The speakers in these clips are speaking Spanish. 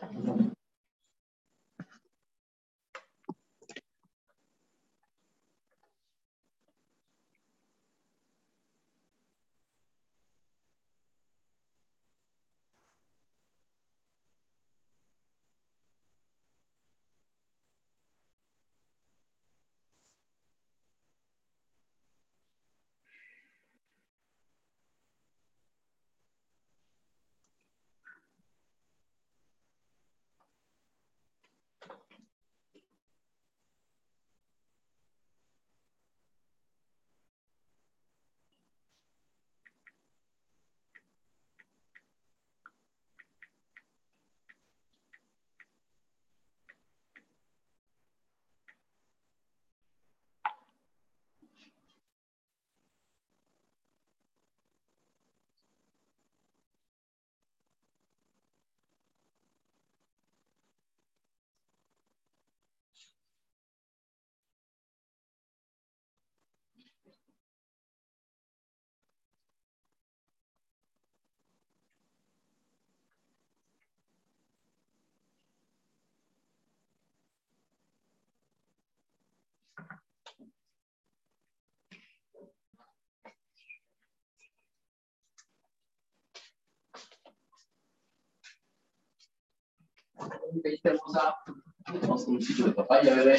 para. Hermosa. Tenemos un sitio de.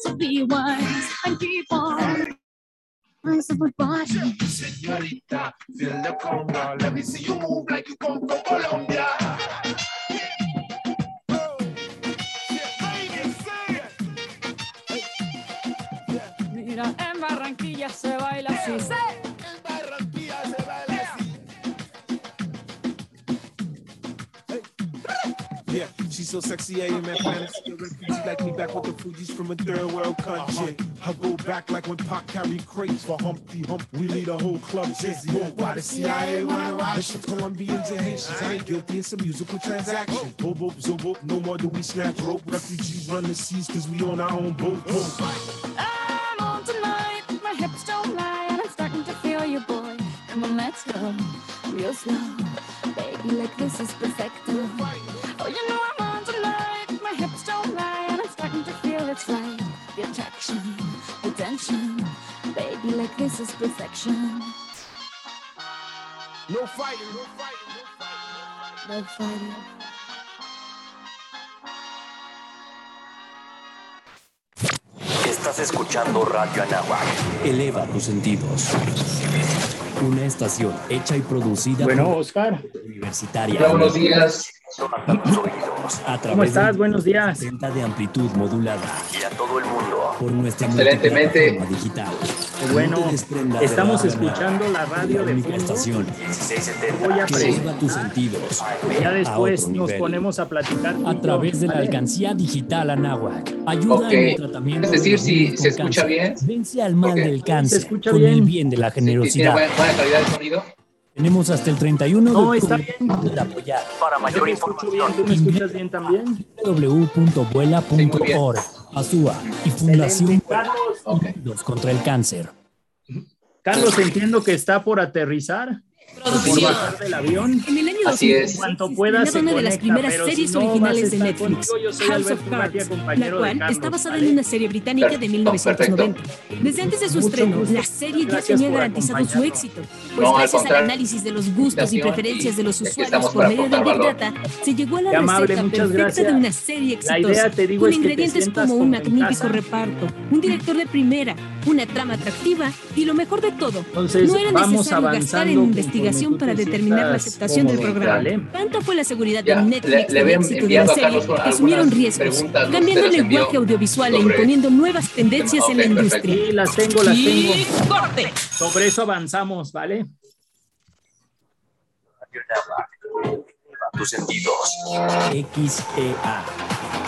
So be wise and keep on. Eyes of my body. Señorita, feel the conga. Let me see you move like you come from Colombia. Mira, en Barranquilla se baila así. So sexy, I am at fantasy. A refugee like me back with the Fuji's from a third world country. I go back like when Pac carried crates for Humpty Hump. We lead a whole club dizzy. Oh, why the CIA wanna watch the Colombians and Haitians? I ain't guilty, it's a musical transaction. Bobo, zobo, no more do we snatch rope. Refugees run the seas cause we on our own boat. I'm on tonight. My hips don't lie, and I'm starting to feel you, boy. Come on, let's go. Real slow. Baby, like this is perfect. Oh, you know I'm it's right. The attraction, the tension. Baby, like this is perfection. No fighting, no fighting, no fighting. No fighting. Estás escuchando Radio Anáhuac. Eleva tus sentidos. Una estación hecha y producida Bueno, por Oscar, Universitaria. Hola, buenos días. A través ¿cómo estás? Buenos días. 60 de amplitud modulada y a todo el mundo por nuestra Excelentemente. digital. Bueno, No estamos escuchando la radio la de fondo. estación 1670 Voy a presentar. tus sentidos. Ya después nos ponemos a platicar. a yo, través de la ¿vale? alcancía digital Anáhuac. Ayuda Ok. en el tratamiento Es decir, si se escucha cáncer. bien. Vence al mal Ok. del cáncer Se escucha con bien. el bien de la Sí, ¿Tiene generosidad. buena, buena calidad de sonido? Tenemos hasta el 31 No, de está bien. para apoyar. Para mayor información. ¿Tú me escuchas bien también? www.vuela.org, ASUA y Fundación. Carlos, Ok. Unidos contra el Cáncer. Carlos, entiendo que está por aterrizar, Producción. del avión. En el año Así 2000, es. En cuanto pueda, se una de las primeras series si no, originales de Netflix, conmigo, House of Cards, la de cual está basada en una serie británica de 1990. Desde antes de su Mucho estreno, gusto. la serie ya tenía garantizado su éxito, pues No, gracias al análisis de los gustos y preferencias de los usuarios por medio del Big Data, se llegó a la Qué receta perfecta gracias. de una serie exitosa, con ingredientes como un magnífico reparto, un director de primera, una trama atractiva y lo mejor de todo, Entonces, no era necesario gastar en investigación para te determinar la aceptación del programa. ¿vale? Tanta fue la seguridad Ya, de le- Netflix le del había éxito de la serie que asumieron riesgos, cambiando el lenguaje audiovisual e imponiendo nuevas tendencias en la perfecto. industria. Sí, las tengo, las tengo. Y corte. Sobre eso avanzamos, ¿vale? Tus sentidos. XEA.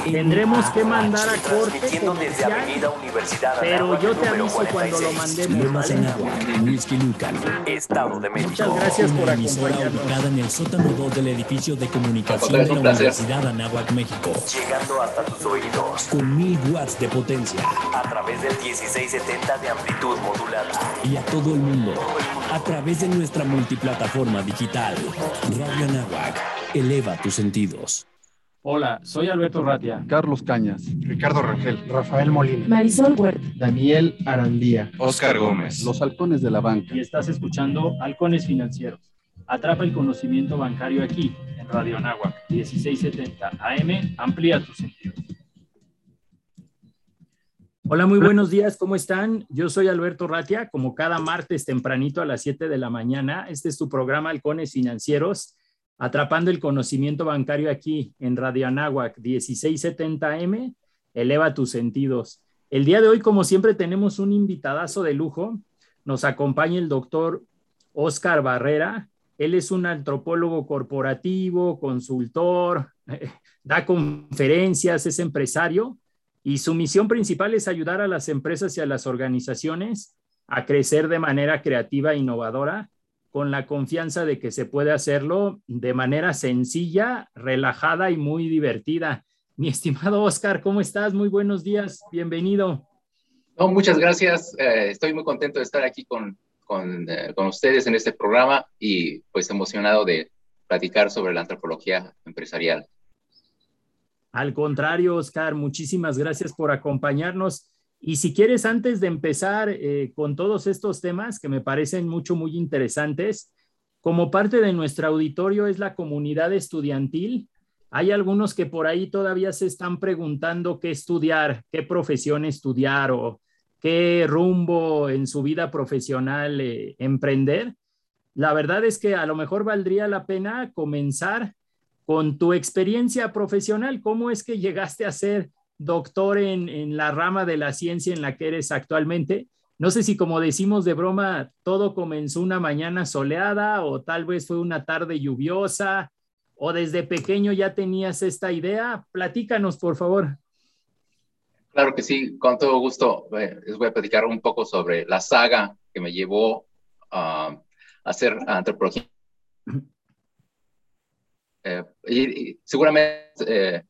Tendremos que mandar a corte Transmitiendo desde Avenida Universidad pero Anáhuac, yo te aviso cuando lo 46. mandemos, Lomas ¿vale? Anáhuac, Whisky Lucan, Estado de México. Muchas gracias por Una emisora acompañarnos. ubicada en el sótano 2 del edificio de comunicación de la placer. Universidad Anáhuac, México. Llegando hasta tus oídos. Con mil watts de potencia. A través del 1670 de amplitud modulada. Y a todo el mundo. A través de nuestra multiplataforma digital. Radio Anáhuac. Eleva tus sentidos. Hola, soy Alberto Ratia. Carlos Cañas. Ricardo Rangel, Rafael Molina. Marisol Huerta. Daniel Arandía, Oscar Gómez. Los halcones de la banca. Y estás escuchando Halcones Financieros. Atrapa el conocimiento bancario aquí, en Radio Anáhuac, 1670 AM. Amplía tus sentidos. Hola, muy buenos días, ¿cómo están? Yo soy Alberto Ratia, como cada martes tempranito a las 7 de la mañana. Este es tu programa Halcones Financieros, atrapando el conocimiento bancario aquí en Radio Anáhuac, 1670M. Eleva tus sentidos. El día de hoy, como siempre, tenemos un invitadazo de lujo. Nos acompaña el doctor Oscar Barrera. Él es un antropólogo corporativo, consultor, da conferencias, es empresario y su misión principal es ayudar a las empresas y a las organizaciones a crecer de manera creativa e innovadora con la confianza de que se puede hacerlo de manera sencilla, relajada y muy divertida. Mi estimado Oscar, ¿cómo estás? Muy buenos días, bienvenido. No, muchas gracias. Eh, estoy muy contento de estar aquí con, con, eh, con ustedes en este programa y pues emocionado de platicar sobre la antropología empresarial. Al contrario, Oscar, muchísimas gracias por acompañarnos. Y si quieres, antes de empezar eh, con todos estos temas que me parecen mucho, muy interesantes, como parte de nuestro auditorio es la comunidad estudiantil. Hay algunos que por ahí todavía se están preguntando qué estudiar, qué profesión estudiar o qué rumbo en su vida profesional eh, emprender. La verdad es que a lo mejor valdría la pena comenzar con tu experiencia profesional. ¿Cómo es que llegaste a ser doctor en, en, la rama de la ciencia en la que eres actualmente? No sé si como decimos de broma, todo comenzó una mañana soleada o tal vez fue una tarde lluviosa o desde pequeño ya tenías esta idea. Platícanos, por favor. Claro que sí, con todo gusto. Les voy a platicar un poco sobre la saga que me llevó a hacer antropología. Eh, y, y, seguramente eh,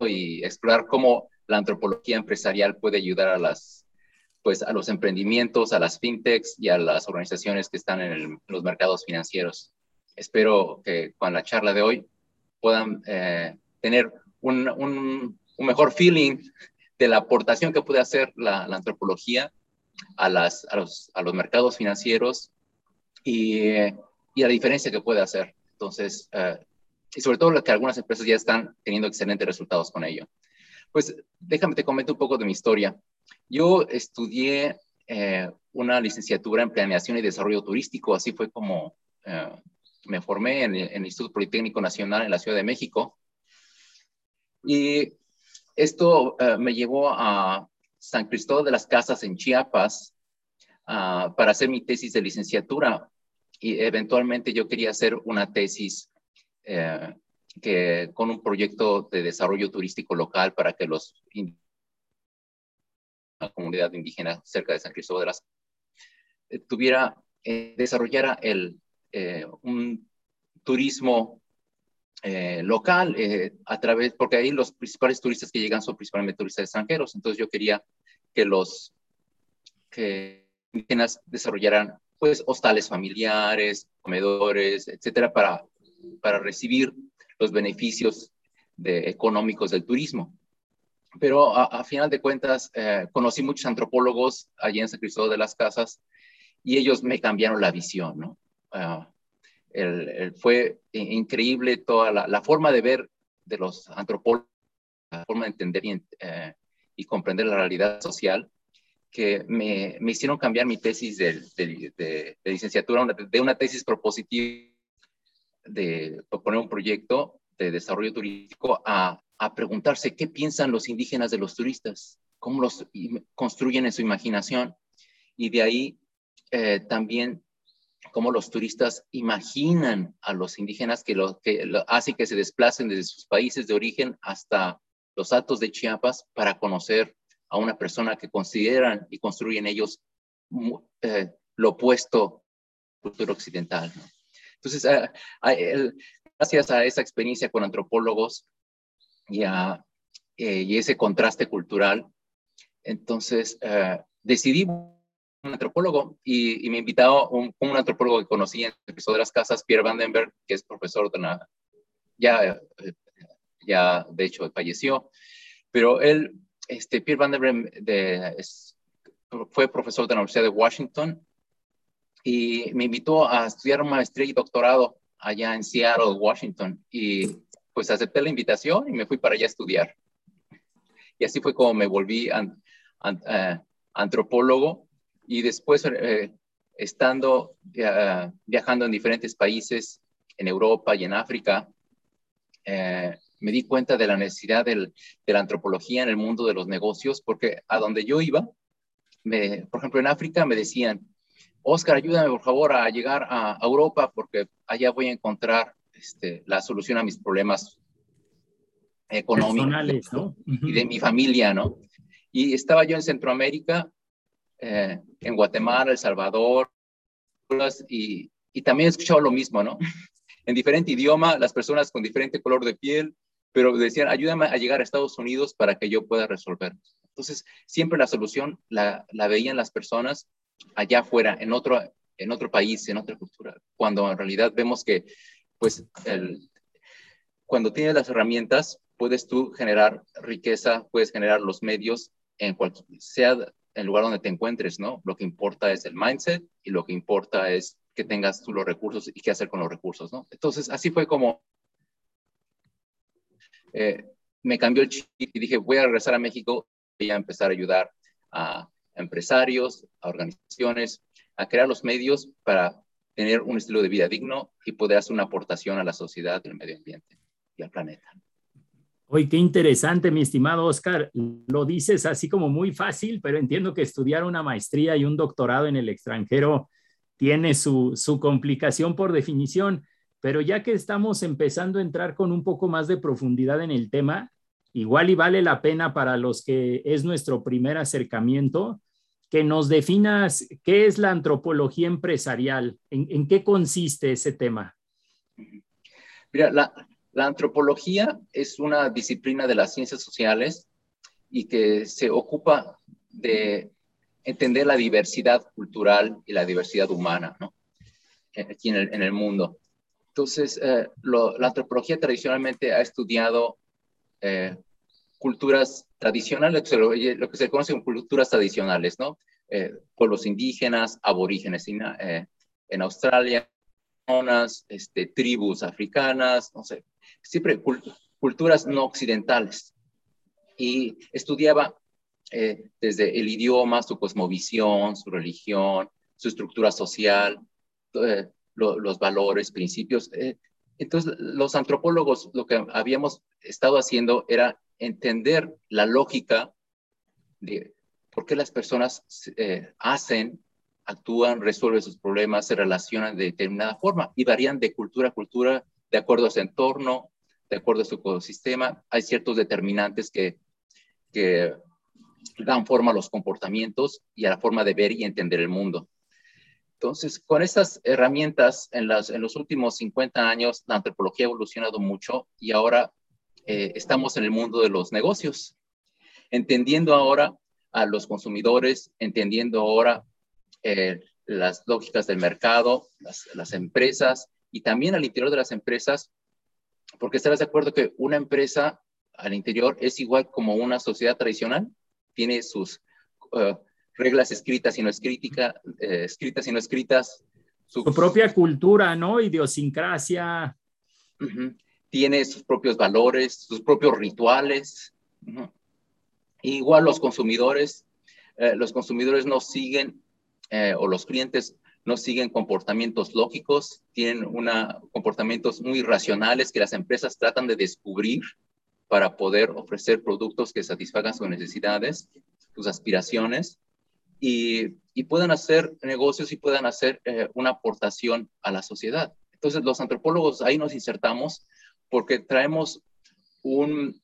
y explorar cómo la antropología empresarial puede ayudar a las pues a los emprendimientos, a las fintechs y a las organizaciones que están en, el, los mercados financieros. Espero que con la charla de hoy puedan eh, tener un, un, un, mejor feeling de la aportación que puede hacer la, la antropología a, las, a, los, a los mercados financieros y, y la diferencia que puede hacer. Entonces, uh, y sobre todo que algunas empresas ya están teniendo excelentes resultados con ello. Pues déjame te comento un poco de mi historia. Yo estudié eh, una licenciatura en planeación y desarrollo turístico, así fue como eh, me formé en el, Instituto Politécnico Nacional en la Ciudad de México. Y esto eh, me llevó a San Cristóbal de las Casas en Chiapas uh, para hacer mi tesis de licenciatura y eventualmente yo quería hacer una tesis eh, que, con un proyecto de desarrollo turístico local para que los la comunidad indígena cerca de San Cristóbal de las eh, tuviera, eh, desarrollara el, un turismo local a través, porque ahí los principales turistas que llegan son principalmente turistas extranjeros. Entonces yo quería que los que indígenas desarrollaran pues hostales familiares, comedores, etcétera, para, para recibir los beneficios de, económicos del turismo. Pero a, final de cuentas, eh, conocí muchos antropólogos allí en San Cristóbal de las Casas y ellos me cambiaron la visión, ¿no? Ah, fue increíble toda la, forma de ver de los antropólogos, la forma de entender y, eh, comprender la realidad social que me, hicieron cambiar mi tesis de, licenciatura, de una tesis propositiva de proponer un proyecto de desarrollo turístico a, a preguntarse qué piensan los indígenas de los turistas, cómo los construyen en su imaginación y de ahí eh, también cómo los turistas imaginan a los indígenas que, lo, que lo hace que se desplacen desde sus países de origen hasta los altos de Chiapas para conocer a una persona que consideran y construyen ellos eh, lo opuesto a la occidental. Entonces, eh, gracias a esa experiencia con antropólogos y, a, eh, ese contraste cultural, entonces decidí un antropólogo y, me invitaba un, antropólogo que conocí en el episodio de las casas, Pierre Vandenberg, que es profesor de la, ya, ya de hecho falleció, pero él este, Pierre Van der Bremen fue profesor de la Universidad de Washington y me invitó a estudiar maestría y doctorado allá en Seattle, Washington. Y pues acepté la invitación y me fui para allá a estudiar. Y así fue como me volví eh, antropólogo y después eh, estando viajando en diferentes países en Europa y en África, me di cuenta de la necesidad de la antropología en el mundo de los negocios, porque a donde yo iba, me, por ejemplo, en África me decían, Oscar, ayúdame por favor a llegar a Europa porque allá voy a encontrar este, la solución a mis problemas económicos ¿no? y de mi familia, ¿no? Y estaba yo en Centroamérica, eh, en Guatemala, El Salvador, y, y también escuchaba lo mismo, ¿no? en diferente idioma, las personas con diferente color de piel, pero decían, ayúdame a llegar a Estados Unidos para que yo pueda resolver. Entonces, siempre la solución la, la veían las personas allá afuera, en otro, en otro país, en otra cultura, cuando en realidad vemos que, pues, cuando tienes las herramientas, puedes tú generar riqueza, puedes generar los medios en cualquier, sea el lugar donde te encuentres, ¿no? Lo que importa es el mindset y lo que importa es que tengas tú los recursos y qué hacer con los recursos, ¿no? Entonces, así fue como eh, me cambió el chip y dije, voy a regresar a México y a empezar a ayudar a empresarios, a organizaciones, a crear los medios para tener un estilo de vida digno y poder hacer una aportación a la sociedad al medio ambiente y al planeta. Oye, qué interesante, mi estimado Oscar. Lo dices así como muy fácil, pero entiendo que estudiar una maestría y un doctorado en el extranjero tiene su, su complicación por definición. Pero ya que estamos empezando a entrar con un poco más de profundidad en el tema, igual y vale la pena para los que es nuestro primer acercamiento, que nos definas qué es la antropología empresarial, en, qué consiste ese tema. Mira, la, antropología es una disciplina de las ciencias sociales y que se ocupa de entender la diversidad cultural y la diversidad humana ¿no? aquí en el, en el mundo. Entonces, eh, la antropología tradicionalmente ha estudiado eh, culturas tradicionales, lo, que se conoce como culturas tradicionales, ¿no? Eh, pueblos indígenas, aborígenes en, Australia, zonas, este, tribus africanas, no sé, siempre culturas no occidentales. Y estudiaba desde el idioma, su cosmovisión, su religión, su estructura social, los valores, principios. Eh, entonces, los antropólogos lo que habíamos estado haciendo era entender la lógica de por qué las personas eh, hacen, actúan, resuelven sus problemas, se relacionan de determinada forma y varían de cultura a cultura, de acuerdo a su entorno, de acuerdo a su ecosistema. Hay ciertos determinantes que, dan forma a los comportamientos y a la forma de ver y entender el mundo. Entonces, con estas herramientas, en, las, en los últimos 50 años, la antropología ha evolucionado mucho y ahora eh, estamos en el mundo de los negocios, entendiendo ahora a los consumidores, entendiendo ahora eh, las lógicas del mercado, las, las, empresas y también al interior de las empresas, porque estarás de acuerdo que una empresa al interior es igual como una sociedad tradicional, tiene sus uh, reglas escritas y no escritas, eh, escritas y no escritas. Su, su, propia cultura, ¿no? Idiosincrasia. Uh -huh. Tiene sus propios valores, sus propios rituales. Igual los consumidores, eh, los consumidores no siguen, eh, o los clientes no siguen comportamientos lógicos, tienen una, comportamientos muy racionales que las empresas tratan de descubrir para poder ofrecer productos que satisfagan sus necesidades, sus aspiraciones y, y puedan hacer negocios y puedan hacer eh, una aportación a la sociedad. Entonces, los antropólogos ahí nos insertamos porque traemos un,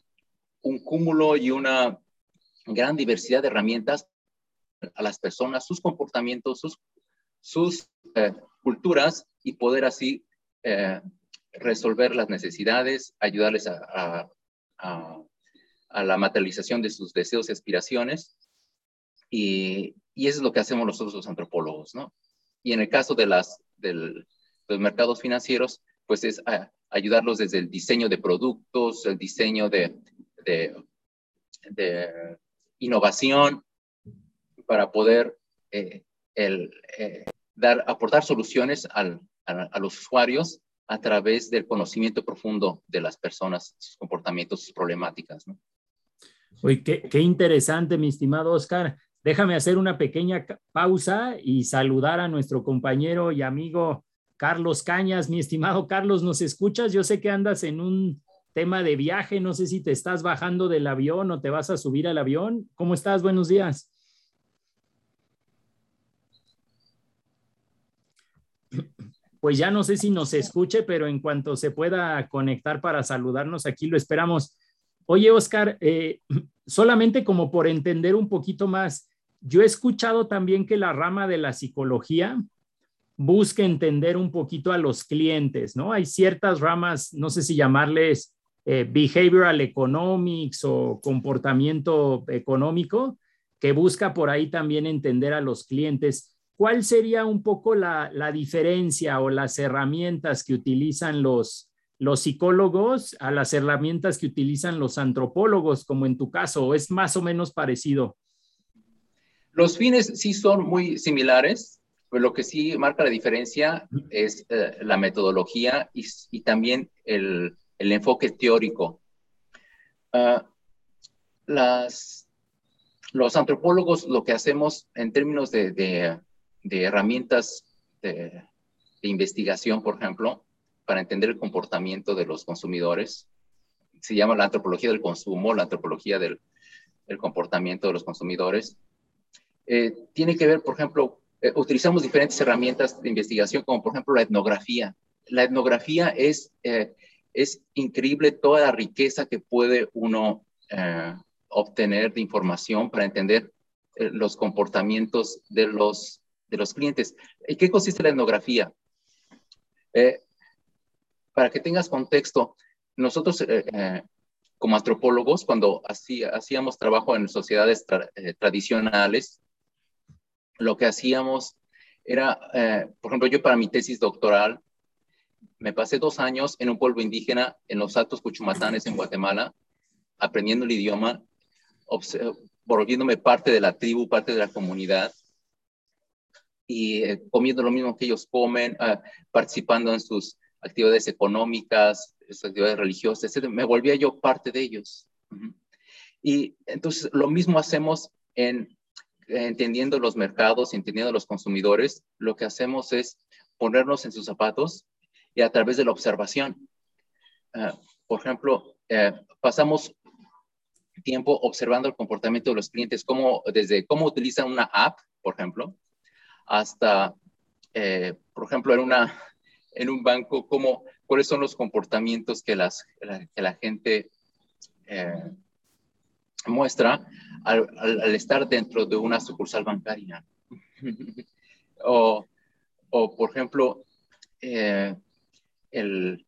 un cúmulo y una gran diversidad de herramientas a las personas, sus comportamientos, sus, sus eh, culturas y poder así eh, resolver las necesidades, ayudarles a, a, a, a, la materialización de sus deseos y aspiraciones. Y, y, eso es lo que hacemos nosotros los antropólogos, ¿no? Y en el caso de, las, del, de los mercados financieros, pues es ayudarlos desde el diseño de productos, el diseño de, innovación, para poder eh, eh, dar, aportar soluciones a, los usuarios a través del conocimiento profundo de las personas, sus comportamientos, sus problemáticas. ¿no? Qué, interesante, mi estimado Oscar. Déjame hacer una pequeña pausa y saludar a nuestro compañero y amigo Carlos Cañas. Mi estimado Carlos, ¿nos escuchas? Yo sé que andas en un tema de viaje, no sé si te estás bajando del avión o te vas a subir al avión. ¿Cómo estás? Buenos días. Pues ya no sé si nos escuche, pero en cuanto se pueda conectar para saludarnos, aquí lo esperamos. Oye, Oscar, eh, solamente como por entender un poquito más, yo he escuchado también que la rama de la psicología busca entender un poquito a los clientes, ¿no? Hay ciertas ramas, no sé si llamarles eh, behavioral economics o comportamiento económico, que busca por ahí también entender a los clientes. ¿Cuál sería un poco la, la diferencia o las herramientas que utilizan los, los psicólogos a las herramientas que utilizan los antropólogos, como en tu caso? ¿Es más o menos parecido? Los fines sí son muy similares, pero lo que sí marca la diferencia es eh, la metodología y, y también el, el, enfoque teórico. Uh, las, los antropólogos lo que hacemos en términos de, de, de herramientas de, de, investigación, por ejemplo, para entender el comportamiento de los consumidores, se llama la antropología del consumo, la antropología del, del comportamiento de los consumidores. Eh, tiene que ver, por ejemplo, eh, utilizamos diferentes herramientas de investigación, como por ejemplo la etnografía. La etnografía es, eh, es increíble toda la riqueza que puede uno eh, obtener de información para entender eh, los comportamientos de los, de los clientes. ¿En qué consiste la etnografía? Para que tengas contexto, nosotros como antropólogos, cuando hacía, hacíamos trabajo en sociedades tra tradicionales, lo que hacíamos era, eh, por ejemplo, yo para mi tesis doctoral, me pasé dos años en un pueblo indígena en los Altos Cuchumatanes en Guatemala, aprendiendo el idioma, volviéndome parte de la tribu, parte de la comunidad, y eh, comiendo lo mismo que ellos comen, uh, participando en sus actividades económicas, sus actividades religiosas, etc. Me volvía yo parte de ellos. Y entonces lo mismo hacemos en entendiendo los mercados, entendiendo los consumidores, lo que hacemos es ponernos en sus zapatos y a través de la observación. Uh, por ejemplo, uh, pasamos tiempo observando el comportamiento de los clientes, como, desde cómo utilizan una app, por ejemplo, hasta, eh, por ejemplo, en, una, en un banco, cómo, cuáles son los comportamientos que, las, la, que la gente eh, muestra al, estar dentro de una sucursal bancaria. o, o por ejemplo, eh, el,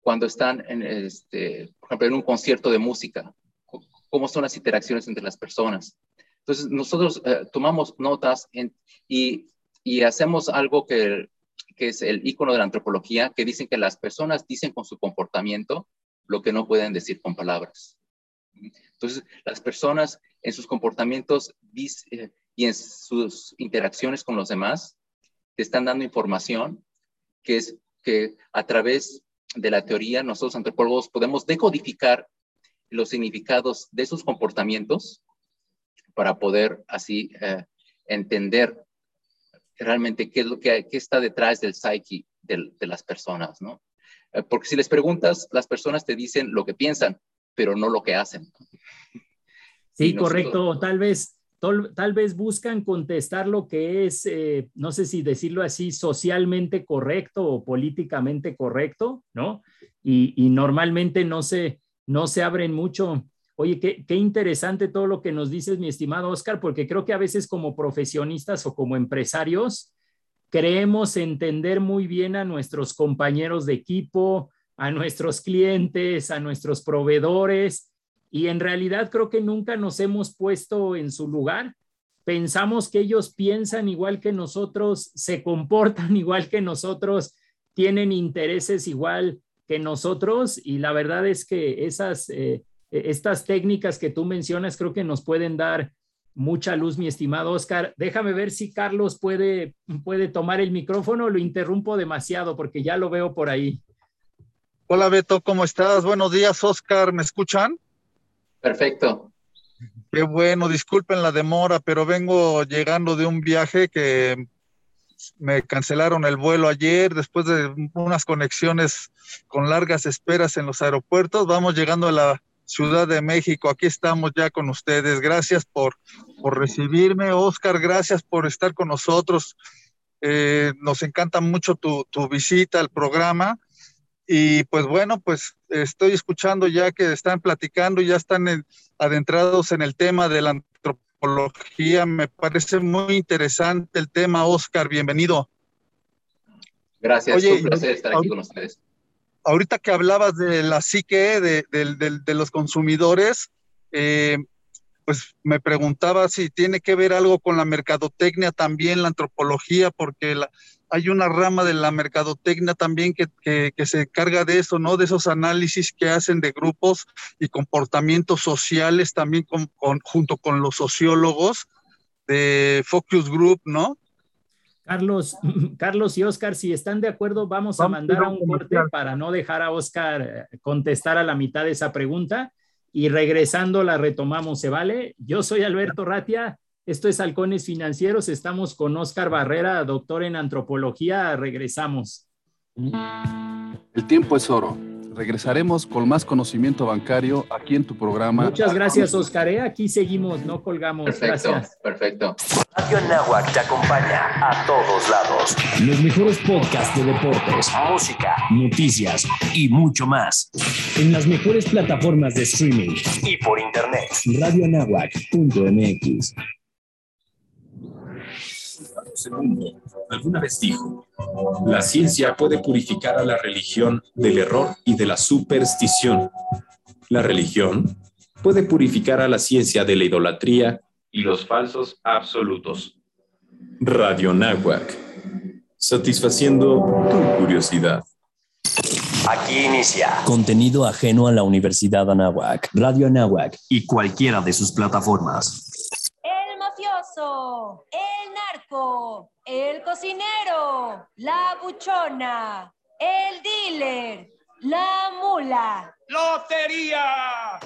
cuando están en, este, por ejemplo, en un concierto de música, cómo son las interacciones entre las personas. Entonces, nosotros eh, tomamos notas y, y, hacemos algo que, que es el icono de la antropología, que dicen que las personas dicen con su comportamiento lo que no pueden decir con palabras. Entonces, las personas en sus comportamientos eh, y en sus interacciones con los demás te están dando información que es que a través de la teoría nosotros antropólogos podemos decodificar los significados de sus comportamientos para poder así eh, entender realmente qué es lo que, está detrás del psyche de, las personas, ¿no? Eh, porque si les preguntas, las personas te dicen lo que piensan, pero no lo que hacen. Sí, correcto. Tal vez, tal, vez buscan contestar lo que es, eh, no sé si decirlo así, socialmente correcto o políticamente correcto, ¿no? Y, y normalmente no se, no se abren mucho. Oye, qué, qué, interesante todo lo que nos dices, mi estimado Oscar, porque creo que a veces como profesionistas o como empresarios creemos entender muy bien a nuestros compañeros de equipo, a nuestros clientes, a nuestros proveedores, y en realidad creo que nunca nos hemos puesto en su lugar. Pensamos que ellos piensan igual que nosotros, se comportan igual que nosotros, tienen intereses igual que nosotros y la verdad es que esas, eh, estas técnicas que tú mencionas creo que nos pueden dar mucha luz, mi estimado Oscar. Déjame ver si Carlos puede, puede tomar el micrófono, lo interrumpo demasiado porque ya lo veo por ahí. Hola Beto, ¿cómo estás? Buenos días, Oscar, ¿me escuchan? Perfecto. Qué bueno, disculpen la demora, pero vengo llegando de un viaje que me cancelaron el vuelo ayer después de unas conexiones con largas esperas en los aeropuertos. Vamos llegando a la Ciudad de México. Aquí estamos ya con ustedes. Gracias por, por recibirme. Oscar, gracias por estar con nosotros. Eh, nos encanta mucho tu, tu, visita al programa. Y pues bueno, pues estoy escuchando ya que están platicando, ya están adentrados en el tema de la antropología. Me parece muy interesante el tema, Oscar. Bienvenido. Gracias, es un placer estar aquí con ustedes ahorita que hablabas de la psique de, de, los consumidores, eh, pues me preguntaba si tiene que ver algo con la mercadotecnia también, la antropología, porque hay una rama de la mercadotecnia también que, que, se encarga de eso, ¿no? De esos análisis que hacen de grupos y comportamientos sociales también con, junto con los sociólogos de Focus Group, ¿no? Carlos, Carlos y Oscar, si están de acuerdo, vamos a mandar a un corte para no dejar a Oscar eh, contestar a la mitad de esa pregunta y regresando la retomamos, ¿se vale? Yo soy Alberto Ratia, esto es Halcones Financieros, estamos con Oscar Barrera, doctor en antropología, regresamos. El tiempo es oro Regresaremos con más conocimiento bancario aquí en tu programa. Muchas gracias, Oscar. ¿eh? Aquí seguimos, no colgamos. Perfecto, gracias. perfecto. Radio Nahuac te acompaña a todos lados. Los mejores podcasts de deportes, música, noticias y mucho más. En las mejores plataformas de streaming y por internet. Alguna vez dijo, la ciencia puede purificar a la religión del error y de la superstición. La religión puede purificar a la ciencia de la idolatría y los falsos absolutos. Radio Nahuac, satisfaciendo tu curiosidad. Aquí inicia contenido ajeno a la Universidad Anáhuac, Radio Anáhuac y cualquiera de sus plataformas. El mafioso, el narco, el cocinero, la buchona, el dealer, la mula. ¡Lotería!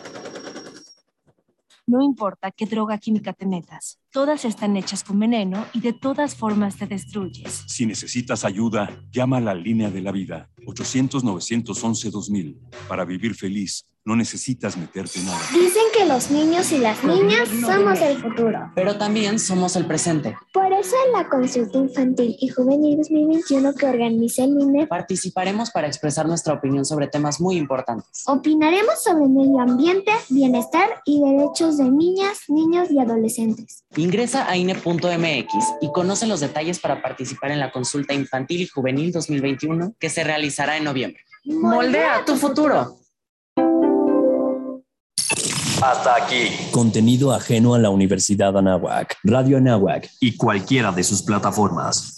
No importa qué droga química te metas, todas están hechas con veneno y de todas formas te destruyes. Si necesitas ayuda, llama a la línea de la vida, 800-911-2000, para vivir feliz no necesitas meterte nada. Dicen que los niños y las niñas somos el futuro. Pero también somos el presente. Por eso en la consulta infantil y juvenil 2021 que organiza el INE, participaremos para expresar nuestra opinión sobre temas muy importantes. Opinaremos sobre medio ambiente, bienestar y derechos de niñas, niños y adolescentes. Ingresa a INE.mx y conoce los detalles para participar en la consulta infantil y juvenil 2021 que se realizará en noviembre. Moldea tu futuro. Hasta aquí. Contenido ajeno a la Universidad Anáhuac, Radio Anáhuac y cualquiera de sus plataformas.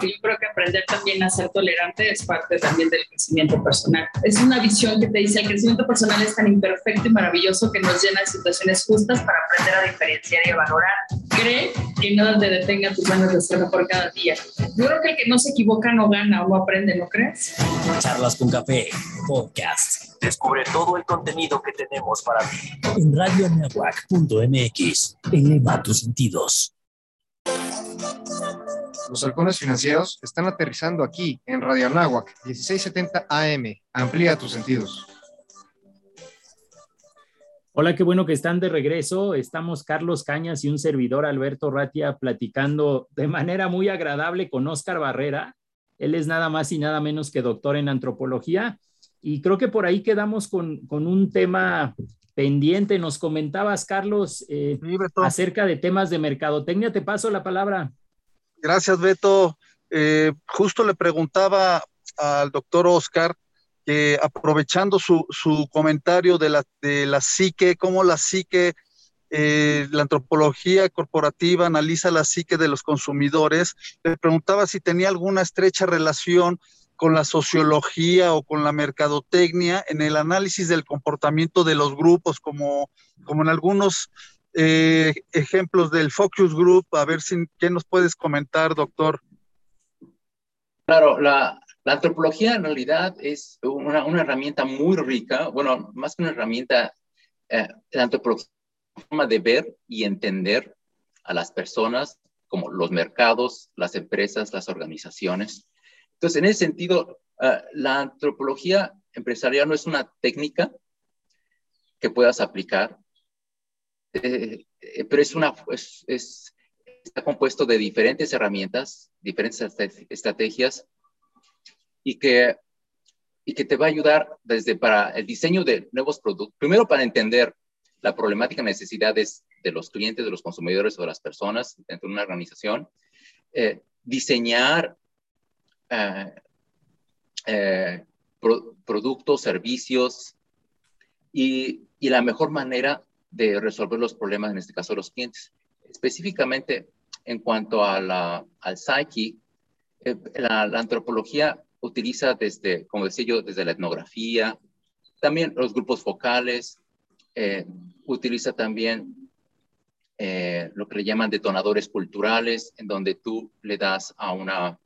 Yo creo que aprender también a ser tolerante es parte también del crecimiento personal. Es una visión que te dice el crecimiento personal es tan imperfecto y maravilloso que nos llena de situaciones justas para aprender a diferenciar y a valorar. Cree que no te detenga tus ganas de ser mejor cada día. Yo creo que el que no se equivoca no gana o no aprende, ¿no crees? Charlas con Café, podcast. Descubre todo el contenido que tenemos para ti. En radioanahuac.mx. Eleva tus sentidos. Los halcones financieros están aterrizando aquí en Radio Anáhuac, 1670 AM. Amplía tus sentidos. Hola, qué bueno que están de regreso. Estamos Carlos Cañas y un servidor Alberto Ratia platicando de manera muy agradable con Oscar Barrera. Él es nada más y nada menos que doctor en antropología. Y creo que por ahí quedamos con, con un tema pendiente. Nos comentabas, Carlos, eh, acerca de temas de mercadotecnia. Te paso la palabra. Gracias, Beto. Eh, justo le preguntaba al doctor Oscar aprovechando su, su comentario de la, de la psique, cómo la psique, eh, la antropología corporativa analiza la psique de los consumidores, le preguntaba si tenía alguna estrecha relación con la sociología o con la mercadotecnia en el análisis del comportamiento de los grupos, como, como en algunos eh, ejemplos del focus group, a ver si, qué nos puedes comentar, doctor. Claro, la, antropología en realidad es una, una, herramienta muy rica, bueno, más que una herramienta, eh, forma de ver y entender a las personas, como los mercados, las empresas, las organizaciones. Entonces, en ese sentido, uh, la antropología empresarial no es una técnica que puedas aplicar, eh, eh, pero es una, es, es, está compuesto de diferentes herramientas, diferentes estrategias y que, y que te va a ayudar desde para el diseño de nuevos productos, primero para entender la problemática necesidades de los clientes, de los consumidores o de las personas dentro de una organización, eh, diseñar eh, pro, productos, servicios y, y, la mejor manera de resolver los problemas, en este caso los clientes. Específicamente en cuanto a la, al psyche, eh, la, antropología utiliza desde, como decía yo, desde la etnografía, también los grupos focales, eh, utiliza también eh, lo que le llaman detonadores culturales, en donde tú le das a una,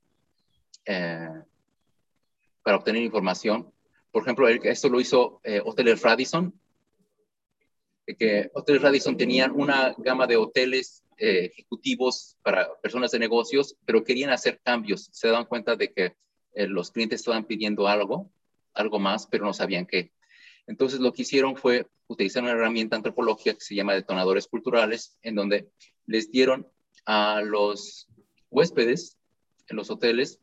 para obtener información. Por ejemplo, esto lo hizo eh, Hoteles Radisson, que Hoteles Radisson tenían una gama de hoteles eh, ejecutivos para personas de negocios, pero querían hacer cambios. Se daban cuenta de que eh, los clientes estaban pidiendo algo, algo más, pero no sabían qué. Entonces lo que hicieron fue utilizar una herramienta antropológica que se llama detonadores culturales, en donde les dieron a los huéspedes en los hoteles,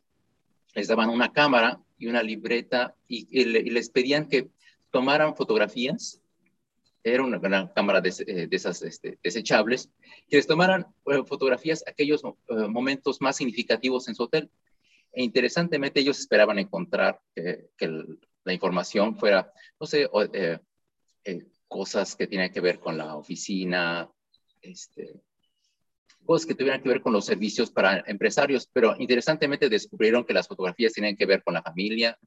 les daban una cámara y una libreta y les pedían que tomaran fotografías era una gran cámara de, eh, de esas este, desechables, que les tomaran eh, fotografías aquellos eh, momentos más significativos en su hotel. E interesantemente ellos esperaban encontrar que, que el, la información fuera, no sé, o, eh, eh, cosas que tienen que ver con la oficina, este, cosas que tuvieran que ver con los servicios para empresarios, pero interesantemente descubrieron que las fotografías tienen que ver con la familia,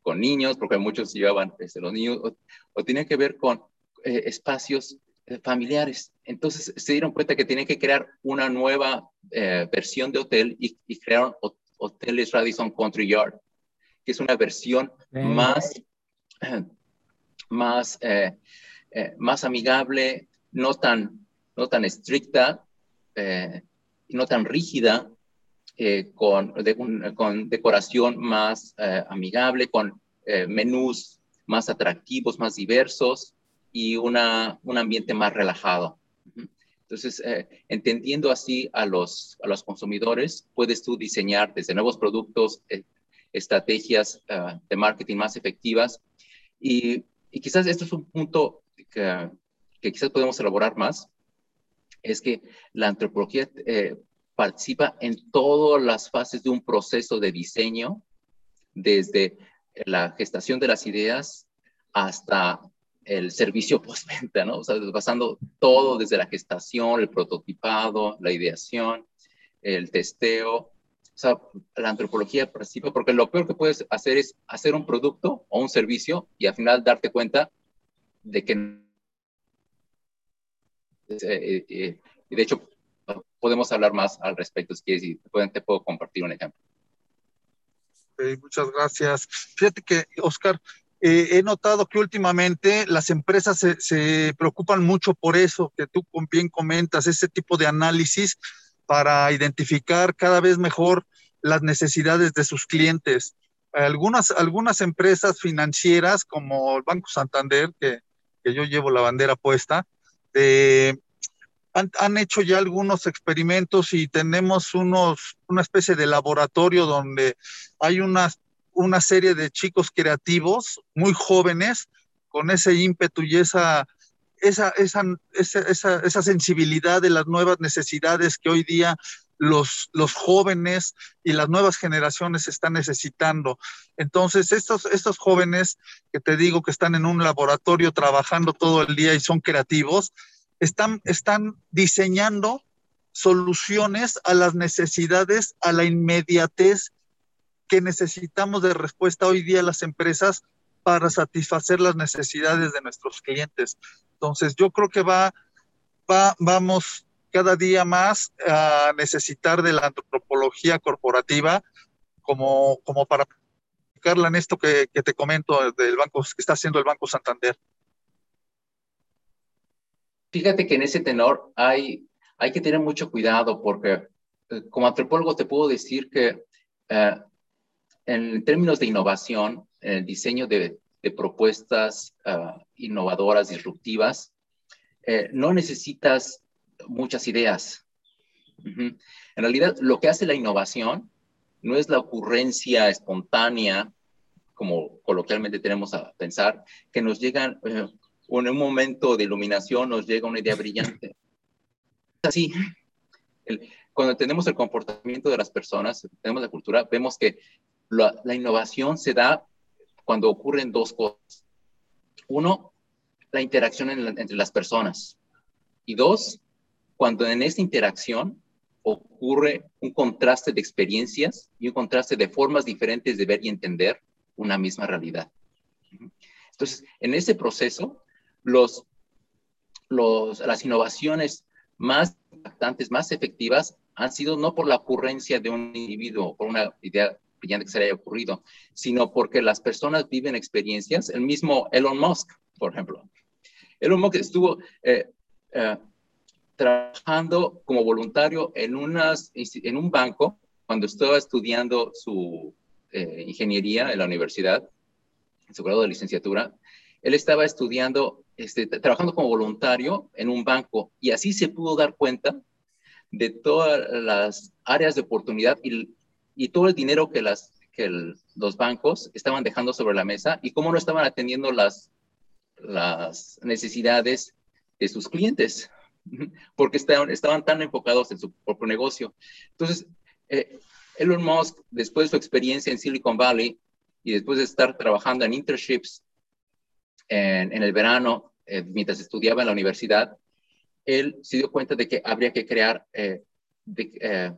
con niños, porque muchos llevaban este, los niños, o, o tienen que ver con eh, espacios eh, familiares. Entonces se dieron cuenta que tienen que crear una nueva eh, versión de hotel y, y crearon Hoteles Radisson Country Yard, que es una versión más, más, eh, más amigable, no tan, no tan estricta, no tan rígida, con, de un, con, decoración más amigable, con menús más atractivos, más diversos y una, un ambiente más relajado. Entonces, eh, entendiendo así a los, a los consumidores, puedes tú diseñar desde nuevos productos, eh, estrategias uh, de marketing más efectivas. Y, y, quizás esto es un punto que, que, quizás podemos elaborar más, es que la antropología eh, participa en todas las fases de un proceso de diseño, desde la gestación de las ideas hasta el servicio postventa, ¿no? O sea, basando todo desde la gestación, el prototipado, la ideación, el testeo, o sea, la antropología participa porque lo peor que puedes hacer es hacer un producto o un servicio y al final darte cuenta de que... Eh, eh, eh, de hecho, podemos hablar más al respecto si quieres y te puedo compartir un ejemplo. Okay, muchas gracias. Fíjate que, Oscar, eh, he notado que últimamente las empresas se, se, preocupan mucho por eso, que tú bien comentas, ese tipo de análisis para identificar cada vez mejor las necesidades de sus clientes. Algunas, algunas empresas financieras como el Banco Santander, que, que yo llevo la bandera puesta, eh, han, han, hecho ya algunos experimentos y tenemos unos, una especie de laboratorio donde hay unas, una serie de chicos creativos muy jóvenes con ese ímpetu y esa esa, esa, esa, esa, sensibilidad de las nuevas necesidades que hoy día los, los jóvenes y las nuevas generaciones están necesitando. Entonces, estos, estos jóvenes que te digo que están en un laboratorio trabajando todo el día y son creativos, están, están diseñando soluciones a las necesidades, a la inmediatez que necesitamos de respuesta hoy día las empresas para satisfacer las necesidades de nuestros clientes. Entonces, yo creo que va, va, vamos cada día más a necesitar de la antropología corporativa como, como para aplicarla en esto que, que, te comento del banco, que está haciendo el Banco Santander. Fíjate que en ese tenor hay, hay que tener mucho cuidado porque eh, como antropólogo te puedo decir que eh, en términos de innovación, en el diseño de, de propuestas uh, innovadoras, disruptivas, eh, no necesitas muchas ideas. Uh -huh. En realidad, lo que hace la innovación no es la ocurrencia espontánea, como coloquialmente tenemos a pensar, que nos llega eh, en un momento de iluminación, nos llega una idea brillante. Así, el, cuando tenemos el comportamiento de las personas, tenemos la cultura, vemos que la, innovación se da cuando ocurren dos cosas. Uno, la interacción entre las personas. Y dos, cuando en esta interacción ocurre un contraste de experiencias y un contraste de formas diferentes de ver y entender una misma realidad. Entonces, en ese proceso, los, los, las innovaciones más impactantes, más efectivas, han sido no por la ocurrencia de un individuo, por una idea brillante que se haya ocurrido, sino porque las personas viven experiencias. El mismo Elon Musk, por ejemplo. Elon Musk estuvo eh, eh, trabajando como voluntario en un banco cuando estaba estudiando su eh, ingeniería en la universidad, en su grado de licenciatura. Él estaba estudiando, este, trabajando como voluntario en un banco y así se pudo dar cuenta de todas las áreas de oportunidad y y todo el dinero que, las, que el, los bancos estaban dejando sobre la mesa y cómo no estaban atendiendo las, las necesidades de sus clientes, porque estaban, estaban tan enfocados en su propio negocio. Entonces, eh, Elon Musk, después de su experiencia en Silicon Valley y después de estar trabajando en internships en, en el verano, eh, mientras estudiaba en la universidad, él se dio cuenta de que habría que crear eh, de, eh,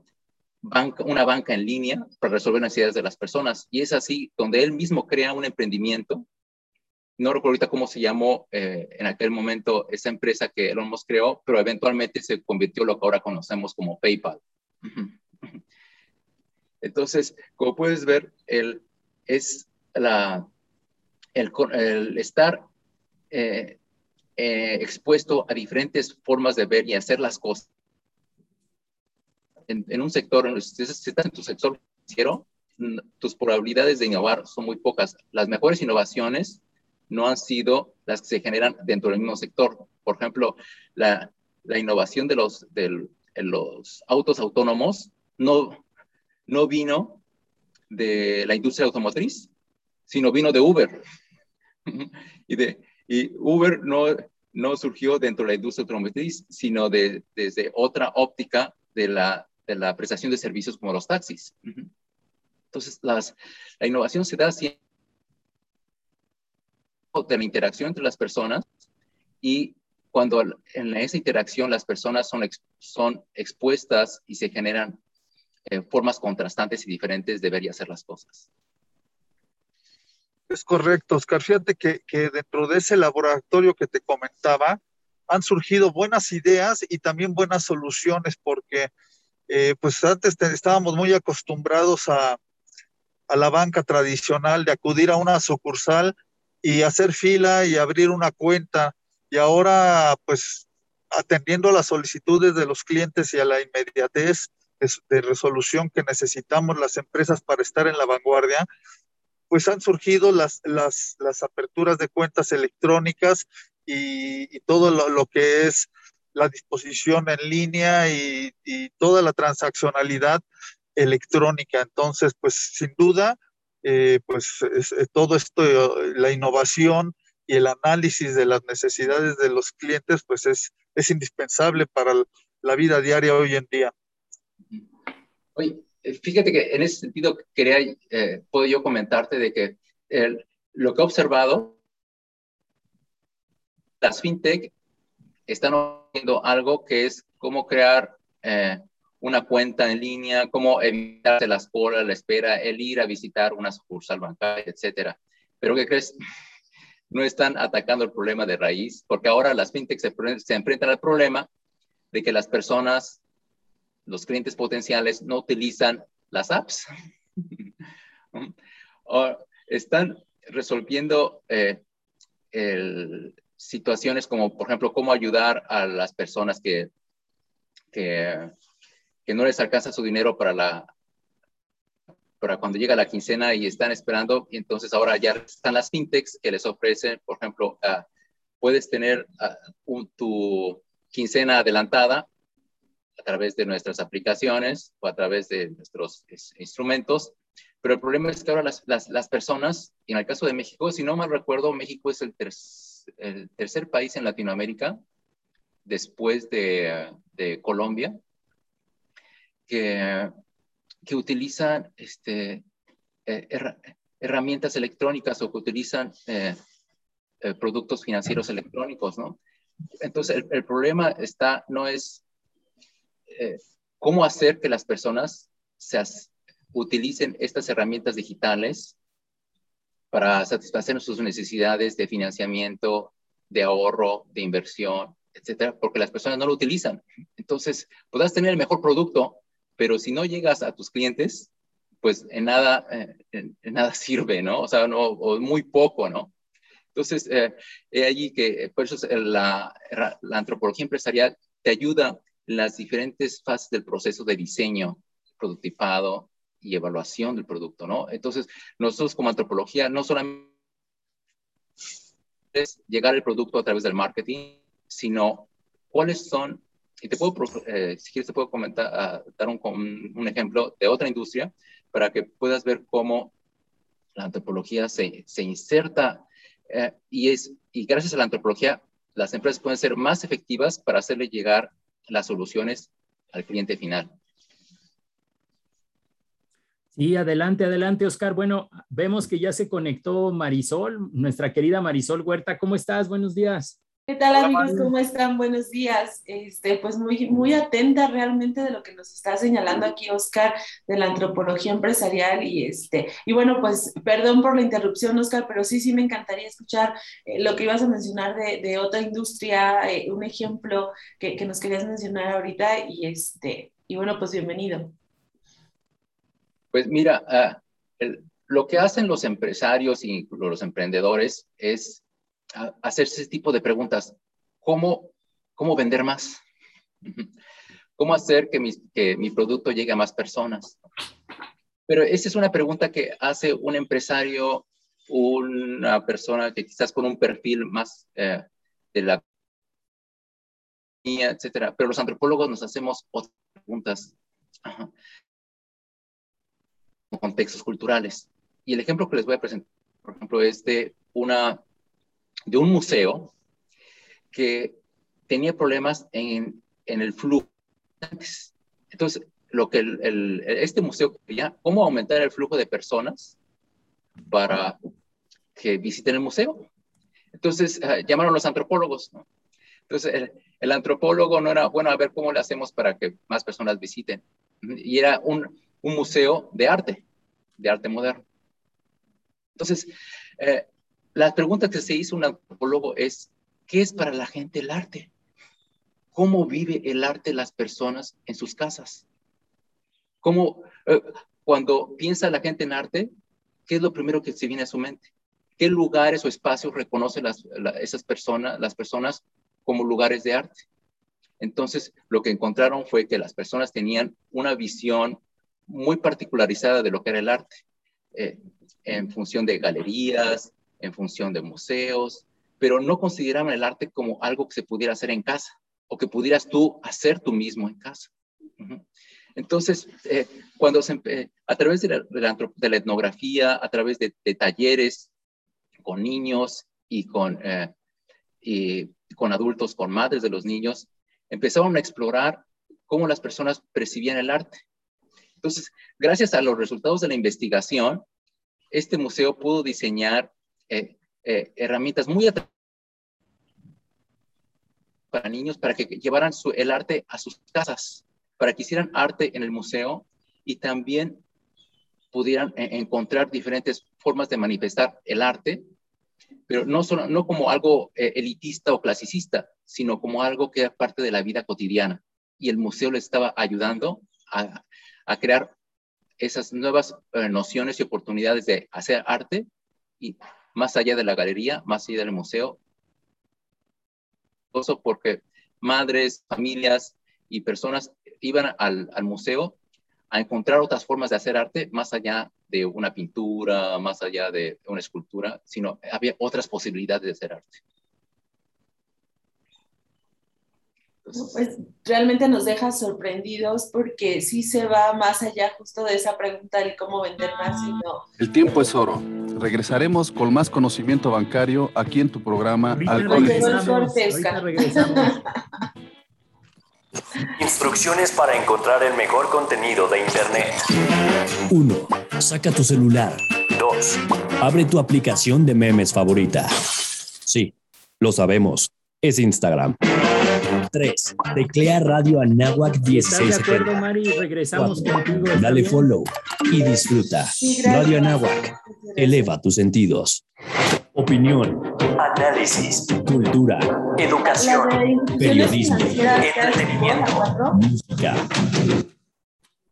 una banca en línea para resolver necesidades de las personas. Y es así donde él mismo crea un emprendimiento. No recuerdo ahorita cómo se llamó eh, en aquel momento esa empresa que Elon Musk creó, pero eventualmente se convirtió en lo que ahora conocemos como PayPal. Entonces, como puedes ver, el, es la, el, el estar eh, eh, expuesto a diferentes formas de ver y hacer las cosas en, en un sector, si estás en tu sector financiero, tus probabilidades de innovar son muy pocas. Las mejores innovaciones no han sido las que se generan dentro del mismo sector. Por ejemplo, la, la innovación de los, de los autos autónomos no, no vino de la industria automotriz, sino vino de Uber. y, de, y Uber no, no surgió dentro de la industria automotriz, sino de, desde otra óptica de la, de la prestación de servicios como los taxis. Entonces, las, la innovación se da siempre de la interacción entre las personas y cuando en esa interacción las personas son, son expuestas y se generan eh, formas contrastantes y diferentes, debería hacer las cosas. Es correcto, Oscar. Fíjate que, que, dentro de ese laboratorio que te comentaba, han surgido buenas ideas y también buenas soluciones, porque eh, pues antes estábamos muy acostumbrados a, a la banca tradicional de acudir a una sucursal y hacer fila y abrir una cuenta. Y ahora, pues, atendiendo a las solicitudes de los clientes y a la inmediatez de, resolución que necesitamos las empresas para estar en la vanguardia, pues han surgido las, las, las aperturas de cuentas electrónicas y, todo lo, que es la disposición en línea y, toda la transaccionalidad electrónica. Entonces, pues sin duda, eh, pues eh, todo esto, la innovación y el análisis de las necesidades de los clientes, pues es, es indispensable para la vida diaria hoy en día. Oye, eh, fíjate que en ese sentido quería, puedo yo comentarte de que lo que he observado, las fintech están haciendo algo que es cómo crear una cuenta en línea, cómo evitarse las colas, la espera, el ir a visitar una sucursal bancaria, etcétera. Pero ¿qué crees? No están atacando el problema de raíz, porque ahora las fintechs se, se enfrentan al problema de que las personas, los clientes potenciales, no utilizan las apps. o están resolviendo eh, situaciones como, por ejemplo, cómo ayudar a las personas que, que no les alcanza su dinero para la para cuando llega la quincena y están esperando, entonces ahora ya están las fintechs que les ofrecen, por ejemplo, uh, puedes tener uh, tu quincena adelantada a través de nuestras aplicaciones o a través de nuestros instrumentos, pero el problema es que ahora las, las, las, personas, en el caso de México, si no mal recuerdo, México es el, el tercer país en Latinoamérica después de, Colombia que, que utilizan este, eh, herramientas electrónicas o que utilizan eh, eh, productos financieros electrónicos, ¿no? Entonces, el problema está, no es cómo hacer que las personas se utilicen estas herramientas digitales para satisfacer sus necesidades de financiamiento, de ahorro, de inversión, etcétera, porque las personas no lo utilizan. Entonces, podrás tener el mejor producto, pero si no llegas a tus clientes, pues en nada, eh, en, nada sirve, ¿no? O sea, no, o muy poco, ¿no? Entonces, eh, allí que, por eso la, la antropología empresarial te ayuda en las diferentes fases del proceso de diseño, productipado y evaluación del producto, ¿no? Entonces, nosotros como antropología no solamente es llegar al producto a través del marketing, sino cuáles son y te puedo, eh, si quieres, te puedo comentar, uh, dar un, un, ejemplo de otra industria para que puedas ver cómo la antropología se, se inserta eh, y, es, y gracias a la antropología las empresas pueden ser más efectivas para hacerle llegar las soluciones al cliente final. Sí, adelante, adelante, Oscar. Bueno, vemos que ya se conectó Marisol, nuestra querida Marisol Huerta. ¿Cómo estás? Buenos días. ¿Qué tal amigos? ¿Cómo están? Buenos días. Este, pues muy, muy atenta realmente de lo que nos está señalando aquí Oscar de la antropología empresarial y este, y bueno, pues perdón por la interrupción, Oscar, pero sí, sí me encantaría escuchar eh, lo que ibas a mencionar de, de otra industria, eh, un ejemplo que, que, nos querías mencionar ahorita y este, y bueno, pues bienvenido. Pues mira, uh, el, lo que hacen los empresarios y los emprendedores es hacerse ese tipo de preguntas. ¿Cómo, cómo vender más? ¿Cómo hacer que mi, que mi producto llegue a más personas? Pero esa es una pregunta que hace un empresario una persona que quizás con un perfil más eh, de la etcétera, pero los antropólogos nos hacemos otras preguntas contextos culturales. Y el ejemplo que les voy a presentar, por ejemplo, es de, una, de un museo que tenía problemas en, en el flujo. Entonces, lo que el, este museo quería, cómo aumentar el flujo de personas para que visiten el museo. Entonces, eh, llamaron los antropólogos. Entonces, el, antropólogo no era, bueno, a ver cómo le hacemos para que más personas visiten. Y era un, un museo de arte, de arte moderno. Entonces, eh, la pregunta que se hizo un antropólogo es, ¿qué es para la gente el arte? ¿Cómo vive el arte las personas en sus casas? ¿Cómo, eh, cuando piensa la gente en arte, qué es lo primero que se viene a su mente? ¿Qué lugares o espacios reconocen las, esas personas, las personas como lugares de arte? Entonces, lo que encontraron fue que las personas tenían una visión muy particularizada de lo que era el arte, eh, en función de galerías, en función de museos, pero no consideraban el arte como algo que se pudiera hacer en casa o que pudieras tú hacer tú mismo en casa. Entonces, eh, cuando se, a través de la, etnografía, a través de, talleres con niños y con, eh, y con adultos, con madres de los niños, empezaron a explorar cómo las personas percibían el arte. Entonces, gracias a los resultados de la investigación, este museo pudo diseñar eh, eh, herramientas muy atractivas para niños para que llevaran el arte a sus casas, para que hicieran arte en el museo y también pudieran eh, encontrar diferentes formas de manifestar el arte, pero no, como algo elitista o clasicista, sino como algo que era parte de la vida cotidiana. Y el museo le estaba ayudando a, a crear esas nuevas eh, nociones y oportunidades de hacer arte y más allá de la galería, más allá del museo. Porque madres, familias y personas iban al museo a encontrar otras formas de hacer arte más allá de una pintura, más allá de una escultura, sino había otras posibilidades de hacer arte. Pues realmente nos deja sorprendidos porque sí se va más allá justo de esa pregunta de cómo vender más y no. El tiempo es oro. Regresaremos con más conocimiento bancario aquí en tu programa Instrucciones para encontrar el mejor contenido de Internet. 1. Saca tu celular. 2. Abre tu aplicación de memes favorita. Sí, lo sabemos. Es Instagram. 3. Teclea Radio Anáhuac 16. ¿Estás de acuerdo, Mari? Regresamos contigo. Dale follow y disfruta. Radio Anáhuac. Eleva tus sentidos. Opinión. Análisis. Cultura. Educación. Periodismo. Entretenimiento. Música.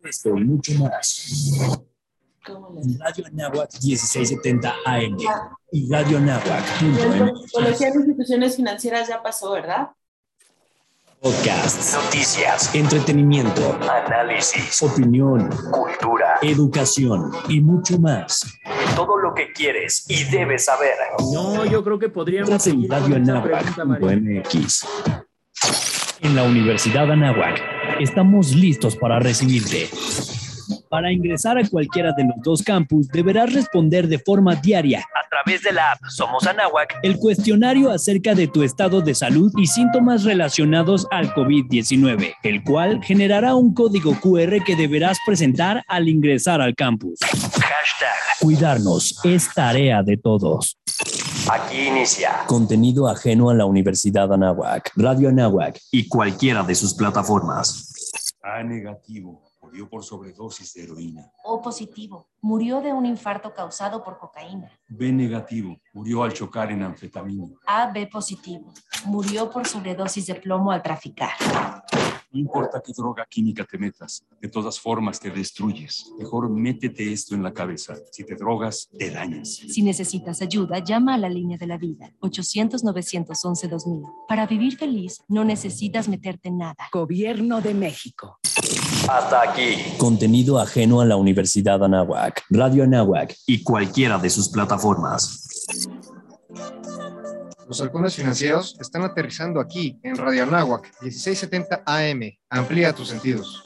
Esto y mucho más. Radio Anáhuac 1670 AM y Radio Anáhuac. Antropología de instituciones financieras ya pasó, ¿verdad? Podcasts, noticias, entretenimiento, análisis, opinión, cultura, educación y mucho más. Todo lo que quieres y debes saber. No, yo creo que podríamos en Radio Anáhuac.mx. En la Universidad Anáhuac estamos listos para recibirte. Para ingresar a cualquiera de los dos campus, deberás responder de forma diaria a través de la app Somos Anáhuac el cuestionario acerca de tu estado de salud y síntomas relacionados al COVID-19, el cual generará un código QR que deberás presentar al ingresar al campus. Hashtag. Cuidarnos es tarea de todos. Aquí inicia. Contenido ajeno a la Universidad Anáhuac, Radio Anáhuac y cualquiera de sus plataformas. A negativo murió por sobredosis de heroína. O positivo, murió de un infarto causado por cocaína. B negativo, murió al chocar en anfetamina. A B positivo, murió por sobredosis de plomo al traficar. No importa qué droga química te metas, de todas formas te destruyes. Mejor métete esto en la cabeza. Si te drogas, te dañas. Si necesitas ayuda, llama a la línea de la vida, 800-911-2000. Para vivir feliz, no necesitas meterte en nada. Gobierno de México. Hasta aquí. Contenido ajeno a la Universidad Anáhuac, Radio Anáhuac y cualquiera de sus plataformas. Los halcones financieros están aterrizando aquí en Radio Anáhuac 1670 AM. Amplía tus sentidos.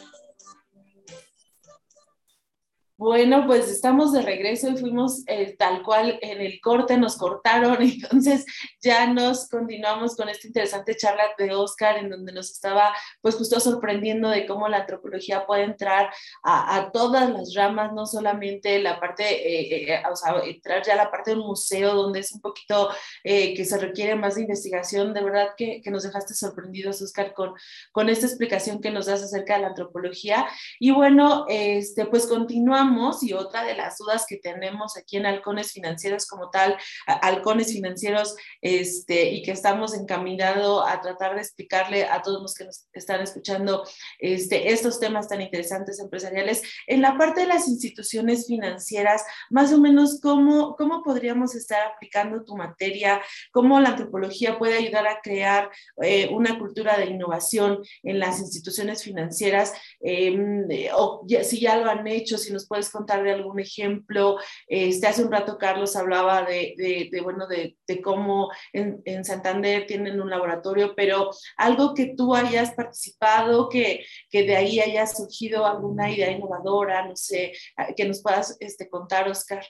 Bueno, pues estamos de regreso y fuimos eh, tal cual en el corte, nos cortaron, entonces ya nos continuamos con esta interesante charla de Oscar en donde nos estaba pues justo sorprendiendo de cómo la antropología puede entrar a, todas las ramas, no solamente la parte, eh, eh, o sea, entrar ya a la parte del museo donde es un poquito que se requiere más de investigación, de verdad que, que, nos dejaste sorprendidos Oscar con, con esta explicación que nos das acerca de la antropología. Y bueno, este, pues continuamos y otra de las dudas que tenemos aquí en Halcones Financieros como tal, Halcones Financieros, este, y que estamos encaminados a tratar de explicarle a todos los que nos están escuchando este, estos temas tan interesantes empresariales, en la parte de las instituciones financieras, más o menos cómo, cómo podríamos estar aplicando tu materia, cómo la antropología puede ayudar a crear eh, una cultura de innovación en las instituciones financieras, em, o si ya lo han hecho, si nos pueden puedes contar de algún ejemplo? Este, hace un rato Carlos hablaba de, de, bueno, de, de cómo en, en, Santander tienen un laboratorio, pero algo que tú hayas participado, que, que de ahí haya surgido alguna idea innovadora, no sé, que nos puedas este, contar, Oscar.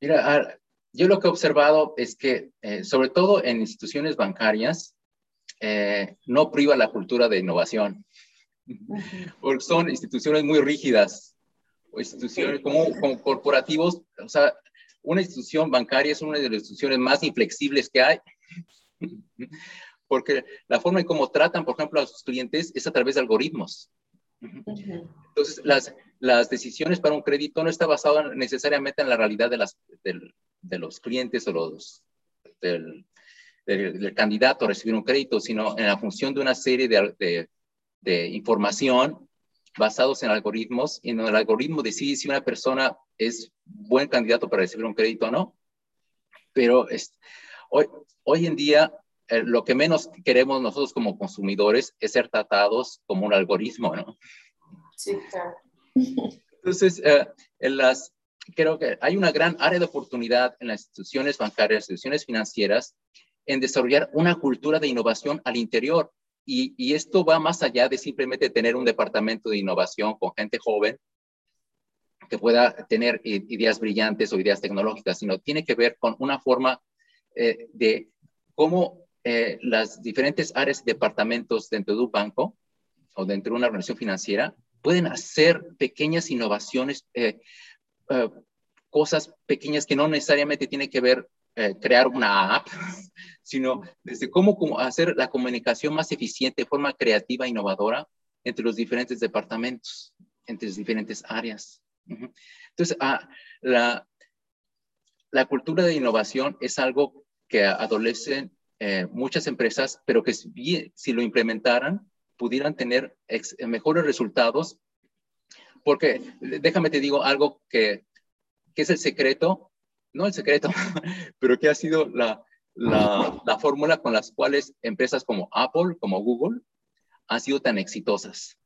Mira, yo lo que he observado es que, eh, sobre todo en instituciones bancarias, eh, no priva la cultura de innovación porque son instituciones muy rígidas, o instituciones como, como, corporativos, o sea, una institución bancaria es una de las instituciones más inflexibles que hay, porque la forma en cómo tratan, por ejemplo, a sus clientes es a través de algoritmos. Entonces, las, las decisiones para un crédito no está basado necesariamente en la realidad de, las, de los clientes o los, del, del, candidato a recibir un crédito, sino en la función de una serie de, de información basados en algoritmos y en el algoritmo decide si una persona es buen candidato para recibir un crédito o no. Pero es, hoy, hoy en día eh, lo que menos queremos nosotros como consumidores es ser tratados como un algoritmo, ¿no? Sí, claro. Entonces, eh, en las, creo que hay una gran área de oportunidad en las instituciones bancarias, instituciones financieras, en desarrollar una cultura de innovación al interior y, esto va más allá de simplemente tener un departamento de innovación con gente joven que pueda tener ideas brillantes o ideas tecnológicas, sino tiene que ver con una forma eh, de cómo eh, las diferentes áreas y departamentos dentro de un banco o dentro de una organización financiera pueden hacer pequeñas innovaciones, eh, cosas pequeñas que no necesariamente tienen que ver crear una app, sino desde cómo, hacer la comunicación más eficiente de forma creativa e innovadora entre los diferentes departamentos, entre las diferentes áreas. Entonces, ah, la, la cultura de innovación es algo que adolecen eh, muchas empresas, pero que si, si, lo implementaran, pudieran tener mejores resultados. Porque déjame te digo algo que, que es el secreto, no el secreto, pero que ha sido la, la, fórmula con las cuales empresas como Apple, como Google, han sido tan exitosas.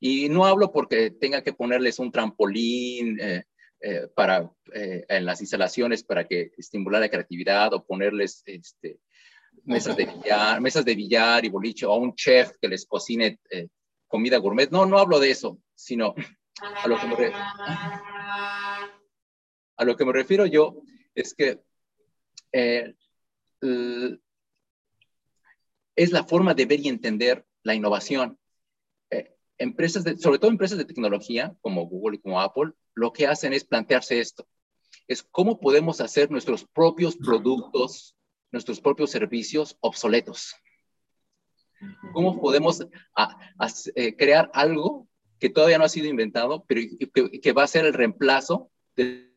Y no hablo porque tenga que ponerles un trampolín eh, eh, para, eh, en las instalaciones para que estimular la creatividad o ponerles este, mesas, de billar, mesas de billar y boliche o un chef que les cocine comida gourmet. No, no hablo de eso, sino a lo que me, a lo que me refiero yo es que eh, es la forma de ver y entender la innovación. Eh, empresas, de, sobre todo empresas de tecnología como Google y como Apple, lo que hacen es plantearse esto. Es cómo podemos hacer nuestros propios productos, nuestros propios servicios obsoletos. ¿Cómo podemos eh, crear algo que todavía no ha sido inventado, pero que, que va a ser el reemplazo de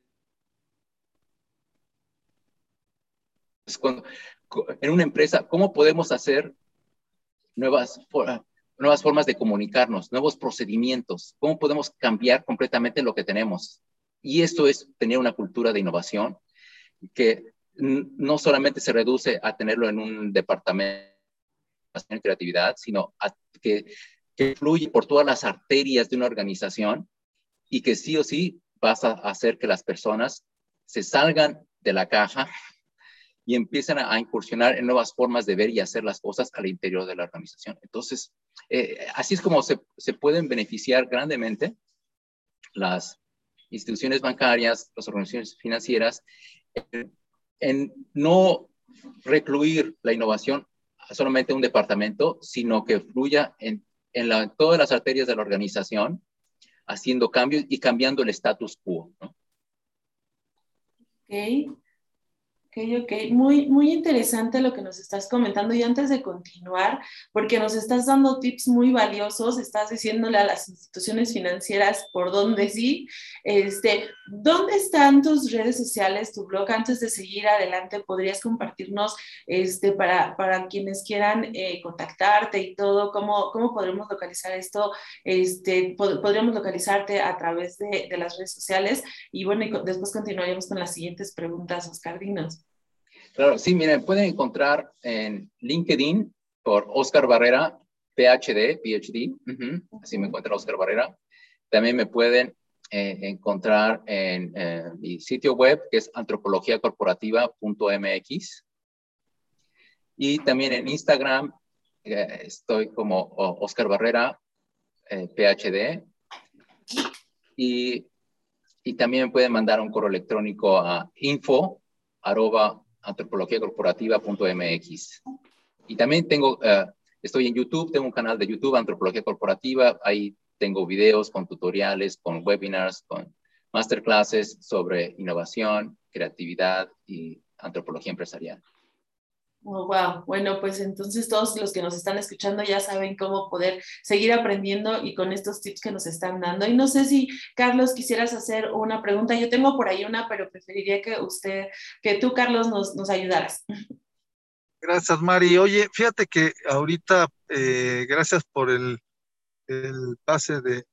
en una empresa, ¿cómo podemos hacer nuevas, nuevas formas de comunicarnos, nuevos procedimientos? ¿Cómo podemos cambiar completamente lo que tenemos? Y esto es tener una cultura de innovación que no solamente se reduce a tenerlo en un departamento de creatividad, sino a que que fluye por todas las arterias de una organización y que sí o sí vas a hacer que las personas se salgan de la caja y empiezan a, incursionar en nuevas formas de ver y hacer las cosas al interior de la organización. Entonces, eh, así es como se, se, pueden beneficiar grandemente las instituciones bancarias, las organizaciones financieras, en, no recluir la innovación a solamente un departamento, sino que fluya en, en la, todas las arterias de la organización, haciendo cambios y cambiando el status quo. ¿no? Ok. Ok. Muy, muy interesante lo que nos estás comentando. Y antes de continuar, porque nos estás dando tips muy valiosos, estás diciéndole a las instituciones financieras por dónde sí. Este, ¿Dónde están tus redes sociales, tu blog? Antes de seguir adelante, ¿podrías compartirnos este, para, para quienes quieran eh, contactarte y todo? ¿Cómo, cómo podremos localizar esto? Este, podríamos localizarte a través de, de, las redes sociales. Y bueno, después continuaremos con las siguientes preguntas, Oscar Dinos. Claro, sí, miren, pueden encontrar en LinkedIn por Oscar Barrera, PhD, PhD, así me encuentra Oscar Barrera. También me pueden eh, encontrar en eh, mi sitio web, que es antropologiacorporativa.mx. Y también en Instagram eh, estoy como Oscar Barrera, PhD. Y, y, también pueden mandar un correo electrónico a info antropologiacorporativa.mx. Y también tengo, uh, estoy en YouTube, tengo un canal de YouTube, Antropología Corporativa, ahí tengo videos con tutoriales, con webinars, con masterclasses sobre innovación, creatividad y antropología empresarial. Wow. Bueno, pues entonces todos los que nos están escuchando ya saben cómo poder seguir aprendiendo y con estos tips que nos están dando. Y no sé si, Carlos, quisieras hacer una pregunta. Yo tengo por ahí una, pero preferiría que usted, que tú, Carlos, nos, nos ayudaras. Gracias, Mari. Oye, fíjate que ahorita, eh, gracias por el, el pase de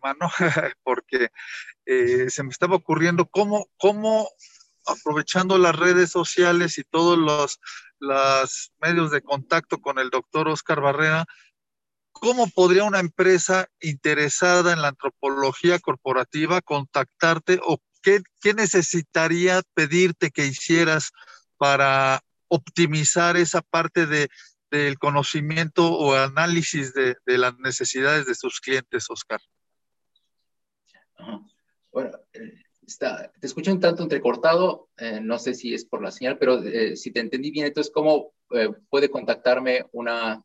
mano, porque eh, se me estaba ocurriendo cómo, cómo aprovechando las redes sociales y todos los, los medios de contacto con el doctor Oscar Barrera, ¿cómo podría una empresa interesada en la antropología corporativa contactarte o qué, necesitaría pedirte que hicieras para optimizar esa parte de, del conocimiento o análisis de, de, las necesidades de sus clientes, Oscar? Bueno, eh, Te escucho un tanto entrecortado, eh, no sé si es por la señal, pero eh, si te entendí bien, entonces, ¿cómo eh, puede contactarme una,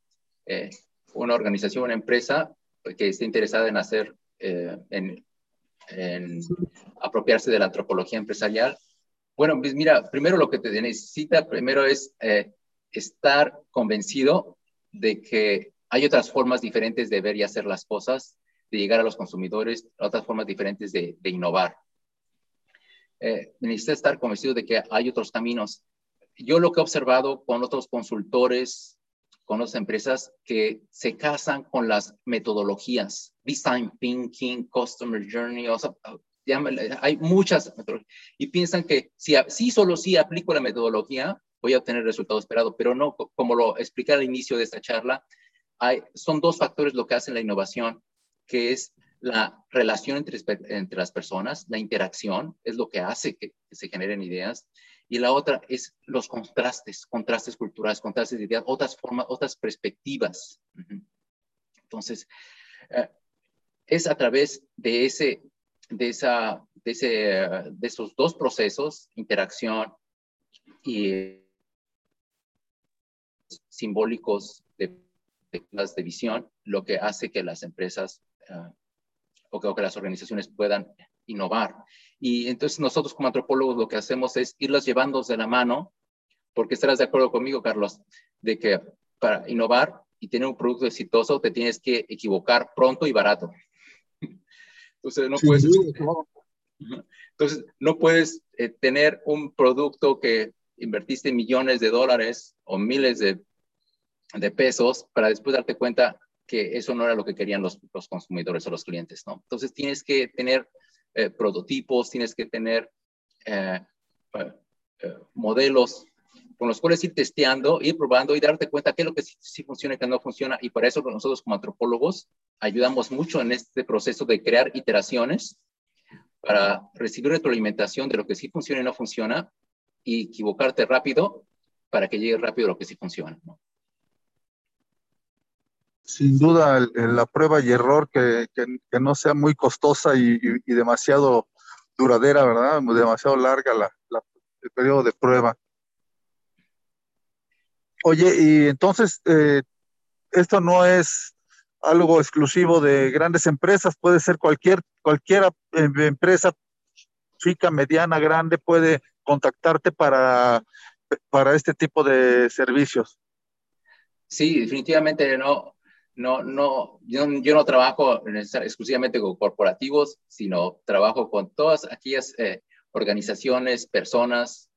una organización, una empresa que esté interesada en hacer, en, apropiarse de la antropología empresarial? Bueno, pues mira, primero lo que te necesita, primero es estar convencido de que hay otras formas diferentes de ver y hacer las cosas, de llegar a los consumidores, otras formas diferentes de innovar eh, necesita estar convencido de que hay otros caminos. Yo lo que he observado con otros consultores, con otras empresas que se casan con las metodologías, design thinking, customer journey, o sea, hay muchas y piensan que si, si solo si aplico la metodología voy a obtener el resultado esperado, pero no, como lo expliqué al inicio de esta charla, hay, son dos factores lo que hacen la innovación, que es la relación entre, entre las personas, la interacción, es lo que hace que, se generen ideas. Y la otra es los contrastes, contrastes culturales, contrastes de ideas, otras formas, otras perspectivas. Entonces, eh, es a través de, ese, de, esa, de, ese, de esos dos procesos, interacción y simbólicos de, de, visión, lo que hace que las empresas uh, o que, o que las organizaciones puedan innovar. Y entonces nosotros como antropólogos lo que hacemos es irlas llevando de la mano, porque estarás de acuerdo conmigo, Carlos, de que para innovar y tener un producto exitoso te tienes que equivocar pronto y barato. Entonces no puedes, entonces, no puedes eh, tener un producto que invertiste millones de dólares o miles de, de pesos para después darte cuenta que eso no era lo que querían los, los consumidores o los clientes, ¿no? Entonces tienes que tener eh, prototipos, tienes que tener eh, eh, eh modelos con los cuales ir testeando, ir probando y darte cuenta qué es lo que sí, funciona y qué no funciona. Y para eso nosotros como antropólogos ayudamos mucho en este proceso de crear iteraciones para recibir retroalimentación de lo que sí funciona y no funciona y equivocarte rápido para que llegue rápido lo que sí funciona. Sin duda, la prueba y error que, que, no sea muy costosa y, demasiado duradera, ¿verdad? Demasiado larga la, el periodo de prueba. Oye, y entonces, eh, esto no es algo exclusivo de grandes empresas, puede ser cualquier, cualquier eh, empresa chica, mediana, grande, puede contactarte para, para este tipo de servicios. Sí, definitivamente no, no, no, yo, no trabajo exclusivamente con corporativos, sino trabajo con todas aquellas eh, organizaciones, personas,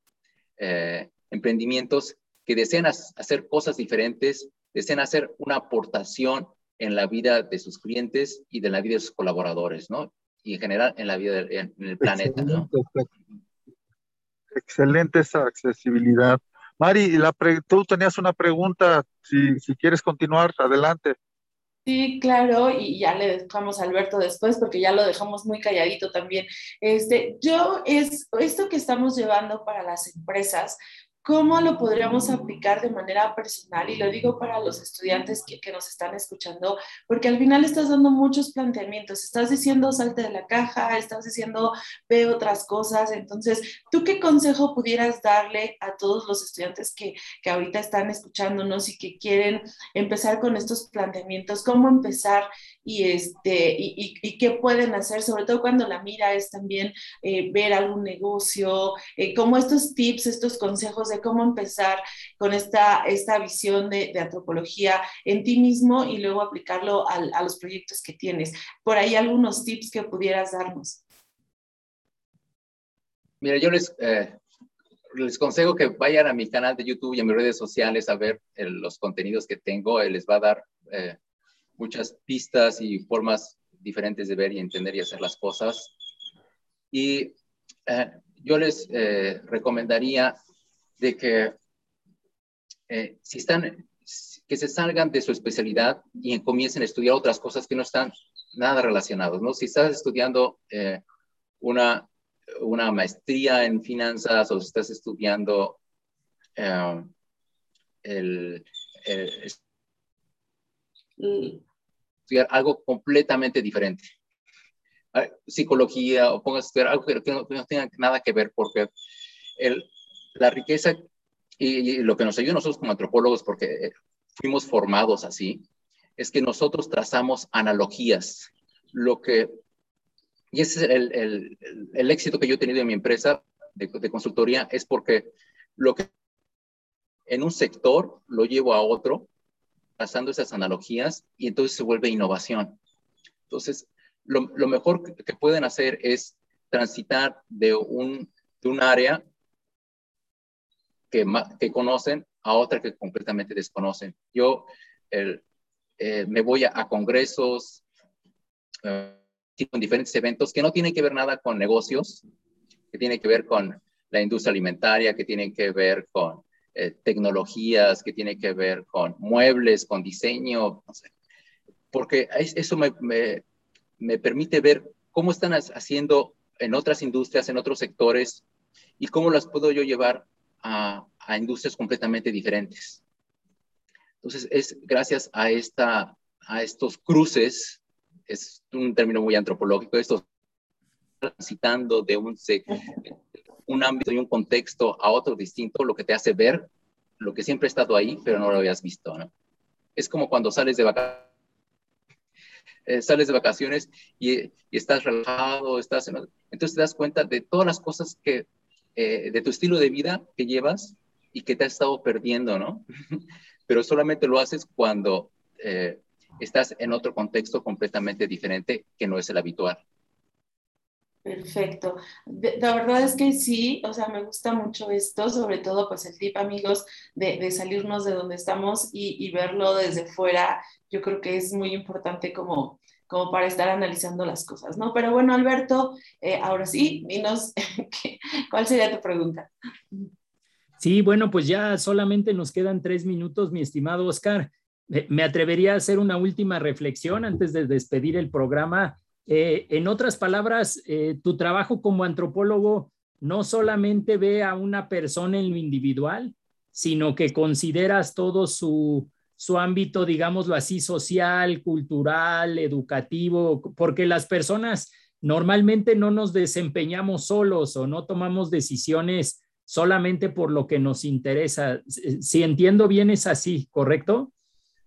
emprendimientos que desean hacer cosas diferentes, desean hacer una aportación en la vida de sus clientes y de la vida de sus colaboradores, ¿no? Y en general en la vida del planeta, ¿no? Excelente esa accesibilidad. Mari, la tú tenías una pregunta, si, si quieres continuar, adelante. Sí, claro, y ya le dejamos a Alberto después porque ya lo dejamos muy calladito también. Este, yo es esto que estamos llevando para las empresas, ¿Cómo lo podríamos aplicar de manera personal? Y lo digo para los estudiantes que, nos están escuchando, porque al final estás dando muchos planteamientos, estás diciendo salte de la caja, estás diciendo ve otras cosas. Entonces, ¿tú qué consejo pudieras darle a todos los estudiantes que, que ahorita están escuchándonos y que quieren empezar con estos planteamientos? ¿Cómo empezar y, este, y, y, qué pueden hacer? Sobre todo cuando la mira es también eh, ver algún negocio, eh, como estos tips, estos consejos de cómo empezar con esta, esta visión de, antropología en ti mismo y luego aplicarlo a los proyectos que tienes. Por ahí algunos tips que pudieras darnos. Mira, yo les, eh, les consejo que vayan a mi canal de YouTube y a mis redes sociales a ver eh, los contenidos que tengo. Les va a dar muchas pistas y formas diferentes de ver y entender y hacer las cosas. Y yo les recomendaría de que eh, si están, que se salgan de su especialidad y comiencen a estudiar otras cosas que no están nada relacionadas, ¿no? Si estás estudiando eh, una, una maestría en finanzas o si estás estudiando eh, el, estudiar algo completamente diferente, psicología o pongas a estudiar algo que no, que no tenga nada que ver porque el, la riqueza y, lo que nos ayuda nosotros como antropólogos, porque fuimos formados así, es que nosotros trazamos analogías. Lo que, y ese es el, el, el éxito que yo he tenido en mi empresa de, de, consultoría, es porque lo que en un sector lo llevo a otro, pasando esas analogías, y entonces se vuelve innovación. Entonces, lo, mejor que, pueden hacer es transitar de un, de un área que, que conocen a otra que completamente desconocen. Yo el, eh, me voy a, congresos, eh, diferentes eventos que no tienen que ver nada con negocios, que tienen que ver con la industria alimentaria, que tienen que ver con eh, tecnologías, que tienen que ver con muebles, con diseño, no sé. porque eso me, me, me permite ver cómo están haciendo en otras industrias, en otros sectores, y cómo las puedo yo llevar a, industrias completamente diferentes. Entonces, es gracias a, esta, a estos cruces, es un término muy antropológico, estos transitando de un, un ámbito y un contexto a otro distinto, lo que te hace ver lo que siempre ha estado ahí, pero no lo habías visto. ¿no? Es como cuando sales de vacaciones. Eh, sales de y, estás relajado, estás entonces te das cuenta de todas las cosas que eh, de tu estilo de vida que llevas y que te has estado perdiendo, ¿no? Pero solamente lo haces cuando eh, estás en otro contexto completamente diferente que no es el habitual. Perfecto. la verdad es que sí, o sea, me gusta mucho esto, sobre todo pues el tip, amigos, de, de salirnos de donde estamos y, verlo desde fuera. Yo creo que es muy importante como como para estar analizando las cosas, ¿no? Pero bueno, Alberto, eh, ahora sí, dinos, ¿cuál sería tu pregunta? Sí, bueno, pues ya solamente nos quedan tres minutos, mi estimado Oscar. Me atrevería a hacer una última reflexión antes de despedir el programa. Eh, en otras palabras, eh, tu trabajo como antropólogo no solamente ve a una persona en lo individual, sino que consideras todo su, su ámbito, digámoslo así, social, cultural, educativo, porque las personas normalmente no nos desempeñamos solos o no tomamos decisiones solamente por lo que nos interesa. Si entiendo bien, es así, ¿correcto?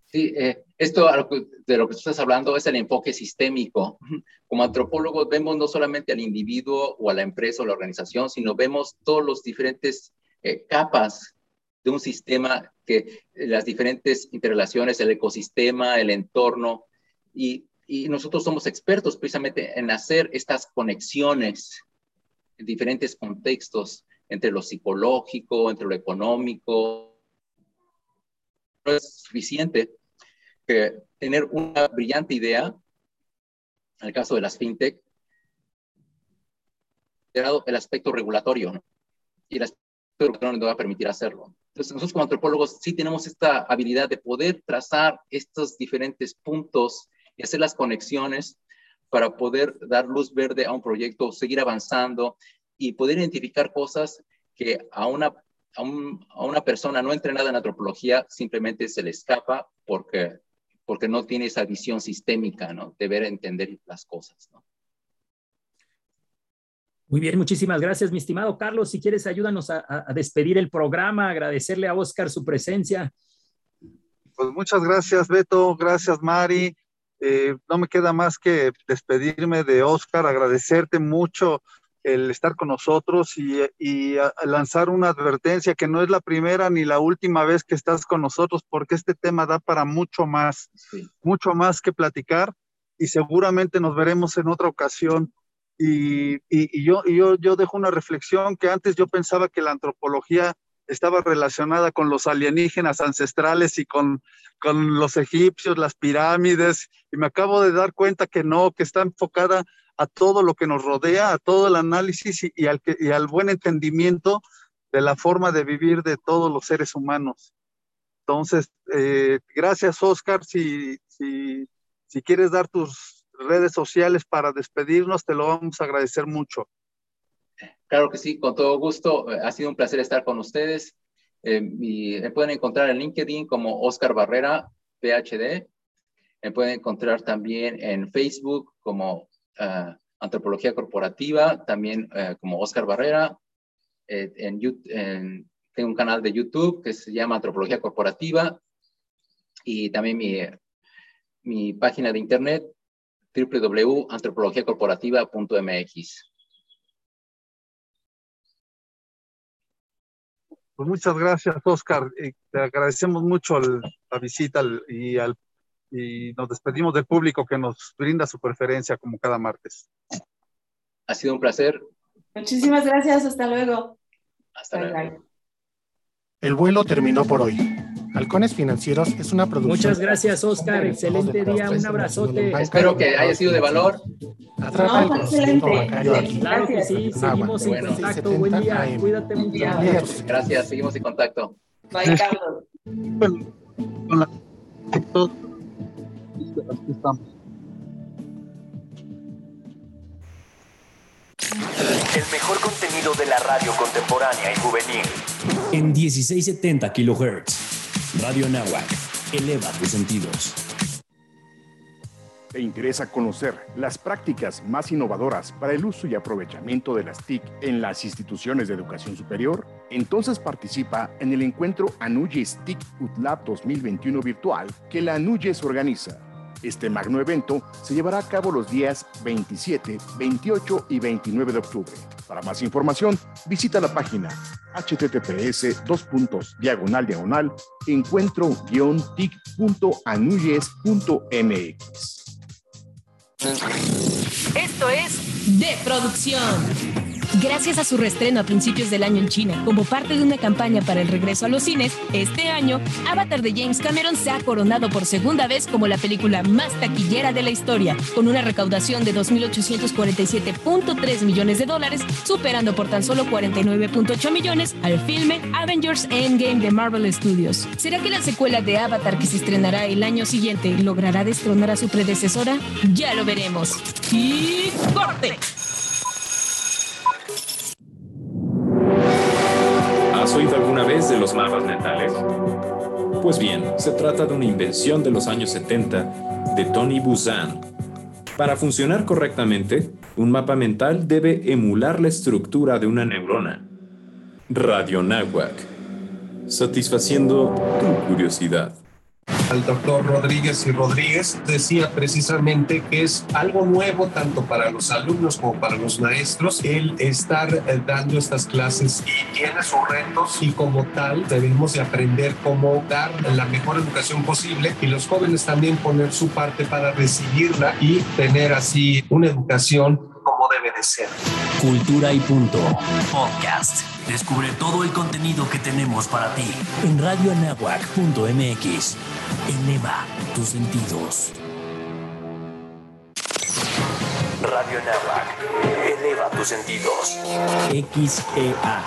Sí, eh, esto de lo que tú estás hablando es el enfoque sistémico. Como antropólogos vemos no solamente al individuo o a la empresa o la organización, sino vemos todos los diferentes eh, capas de un sistema que las diferentes interrelaciones, el ecosistema, el entorno, y, y nosotros somos expertos precisamente en hacer estas conexiones en diferentes contextos entre lo psicológico, entre lo económico. No es suficiente que tener una brillante idea, en el caso de las fintech, el aspecto regulatorio, y el aspecto regulatorio no va a permitir hacerlo. Entonces, nosotros como antropólogos sí tenemos esta habilidad de poder trazar estos diferentes puntos y hacer las conexiones para poder dar luz verde a un proyecto, seguir avanzando y poder identificar cosas que a una, a, una persona no entrenada en antropología simplemente se le escapa porque, porque no tiene esa visión sistémica, ¿no? De ver, entender las cosas, ¿no? Muy bien, muchísimas gracias, mi estimado Carlos. Si quieres, ayúdanos a, a, despedir el programa, agradecerle a Oscar su presencia. Pues muchas gracias, Beto. Gracias, Mari. Eh, no me queda más que despedirme de Oscar, agradecerte mucho el estar con nosotros y, lanzar una advertencia que no es la primera ni la última vez que estás con nosotros, porque este tema da para mucho más, mucho más que platicar y seguramente nos veremos en otra ocasión. Y, yo, yo, yo dejo una reflexión que antes yo pensaba que la antropología estaba relacionada con los alienígenas ancestrales y con, con los egipcios, las pirámides, y me acabo de dar cuenta que no, que está enfocada a todo lo que nos rodea, a todo el análisis y, al, y al buen entendimiento de la forma de vivir de todos los seres humanos. Entonces, eh, gracias Oscar, si, si, si quieres dar tus redes sociales para despedirnos, te lo vamos a agradecer mucho. Claro que sí, con todo gusto. Ha sido un placer estar con ustedes. Eh, me pueden encontrar en LinkedIn como Oscar Barrera, PhD. Me pueden encontrar también en Facebook como uh, Antropología Corporativa, también uh, como Oscar Barrera. Eh, en, en, tengo un canal de YouTube que se llama Antropología Corporativa y también mi, mi página de internet www.antropologiacorporativa.mx. Pues muchas gracias, Oscar. te agradecemos mucho la visita y, al, y nos despedimos del público que nos brinda su preferencia como cada martes. Ha sido un placer. Muchísimas gracias. Hasta luego. Hasta luego. El vuelo terminó por hoy. Halcones Financieros es una producción. Muchas gracias, Oscar. Excelente día. Un abrazote. Espero que haya sido de valor. Atrapa el conocimiento bancario aquí. Claro que sí. Seguimos en contacto. Buen día. Cuídate mucho. Gracias. Seguimos en contacto. Bye, Carlos. Aquí estamos. El mejor contenido de la radio contemporánea y juvenil. En 1670 kHz. Radio Nahuac, eleva tus sentidos. ¿Te interesa conocer las prácticas más innovadoras para el uso y aprovechamiento de las TIC en las instituciones de educación superior? Entonces participa en el encuentro Anuyes TIC UTLAB 2021 virtual que la Anuyes organiza. Este magno evento se llevará a cabo los días 27, 28 y 29 de octubre. Para más información, visita la página https diagonal diagonal encuentro-tic.anuyes.mx. Esto es de producción. Gracias a su restreno a principios del año en China, como parte de una campaña para el regreso a los cines, este año, Avatar de James Cameron se ha coronado por segunda vez como la película más taquillera de la historia, con una recaudación de 2.847.3 millones de dólares, superando por tan solo 49.8 millones al filme Avengers Endgame de Marvel Studios. ¿Será que la secuela de Avatar que se estrenará el año siguiente logrará destronar a su predecesora? Ya lo veremos. ¡Y corte! De los mapas mentales? Pues bien, se trata de una invención de los años 70 de Tony Buzan. Para funcionar correctamente, un mapa mental debe emular la estructura de una neurona. Radio Nahuac, satisfaciendo tu curiosidad al doctor Rodríguez y Rodríguez decía precisamente que es algo nuevo tanto para los alumnos como para los maestros el estar eh, dando estas clases y tiene sus retos y como tal debemos de aprender cómo dar la mejor educación posible y los jóvenes también poner su parte para recibirla y tener así una educación como debe de ser. Cultura y punto. Podcast. Descubre todo el contenido que tenemos para ti en radioanahuac.mx. Eleva tus sentidos. Radio Nahuac. Eleva tus sentidos. XEA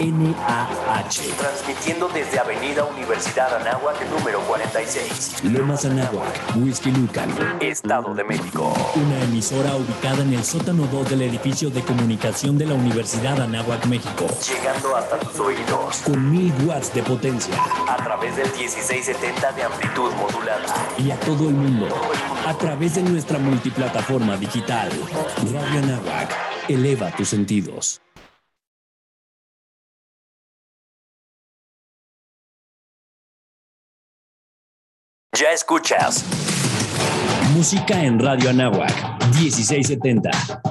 NAH. Transmitiendo desde Avenida Universidad Anáhuac, número 46. Lomas Anáhuac, Whisky Lucan. Estado de México. Una emisora ubicada en el sótano 2 del edificio de comunicación de la Universidad Anáhuac, México. Llegando hasta tus oídos. Con mil watts de potencia. A través del 1670 de amplitud modulada. Y a todo el mundo. A través de nuestra multiplataforma digital. Radio Anáhuac. Eleva tus sentidos. Ya escuchas. Música en Radio Anáhuac 1670.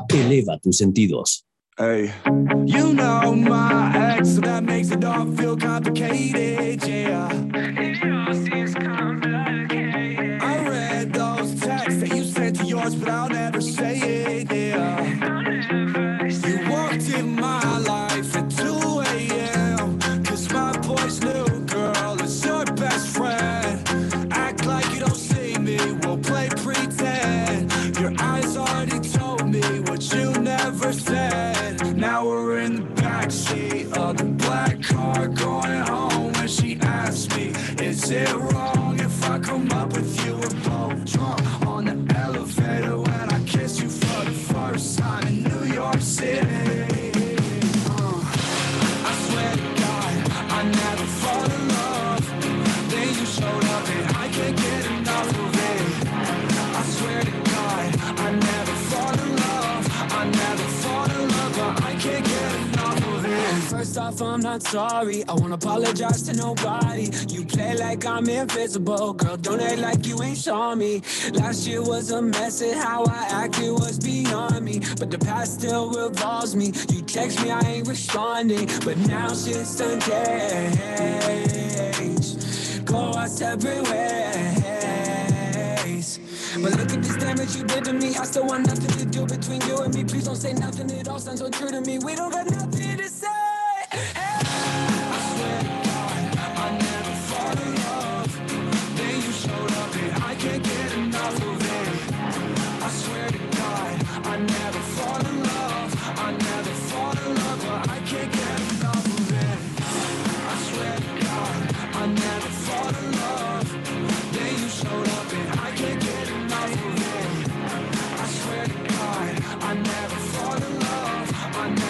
Eleva tus sentidos. Hey. You know my ex, so that makes it all feel complicated, yeah. said Off, I'm not sorry. I won't apologize to nobody. You play like I'm invisible, girl. Don't act like you ain't saw me. Last year was a mess, and how I acted was beyond me. But the past still revolves me. You text me, I ain't responding. But now shit's changed. Go our separate ways. But look at this damage you did to me. I still want nothing to do between you and me. Please don't say nothing. It all sounds so true to me. We don't got nothing.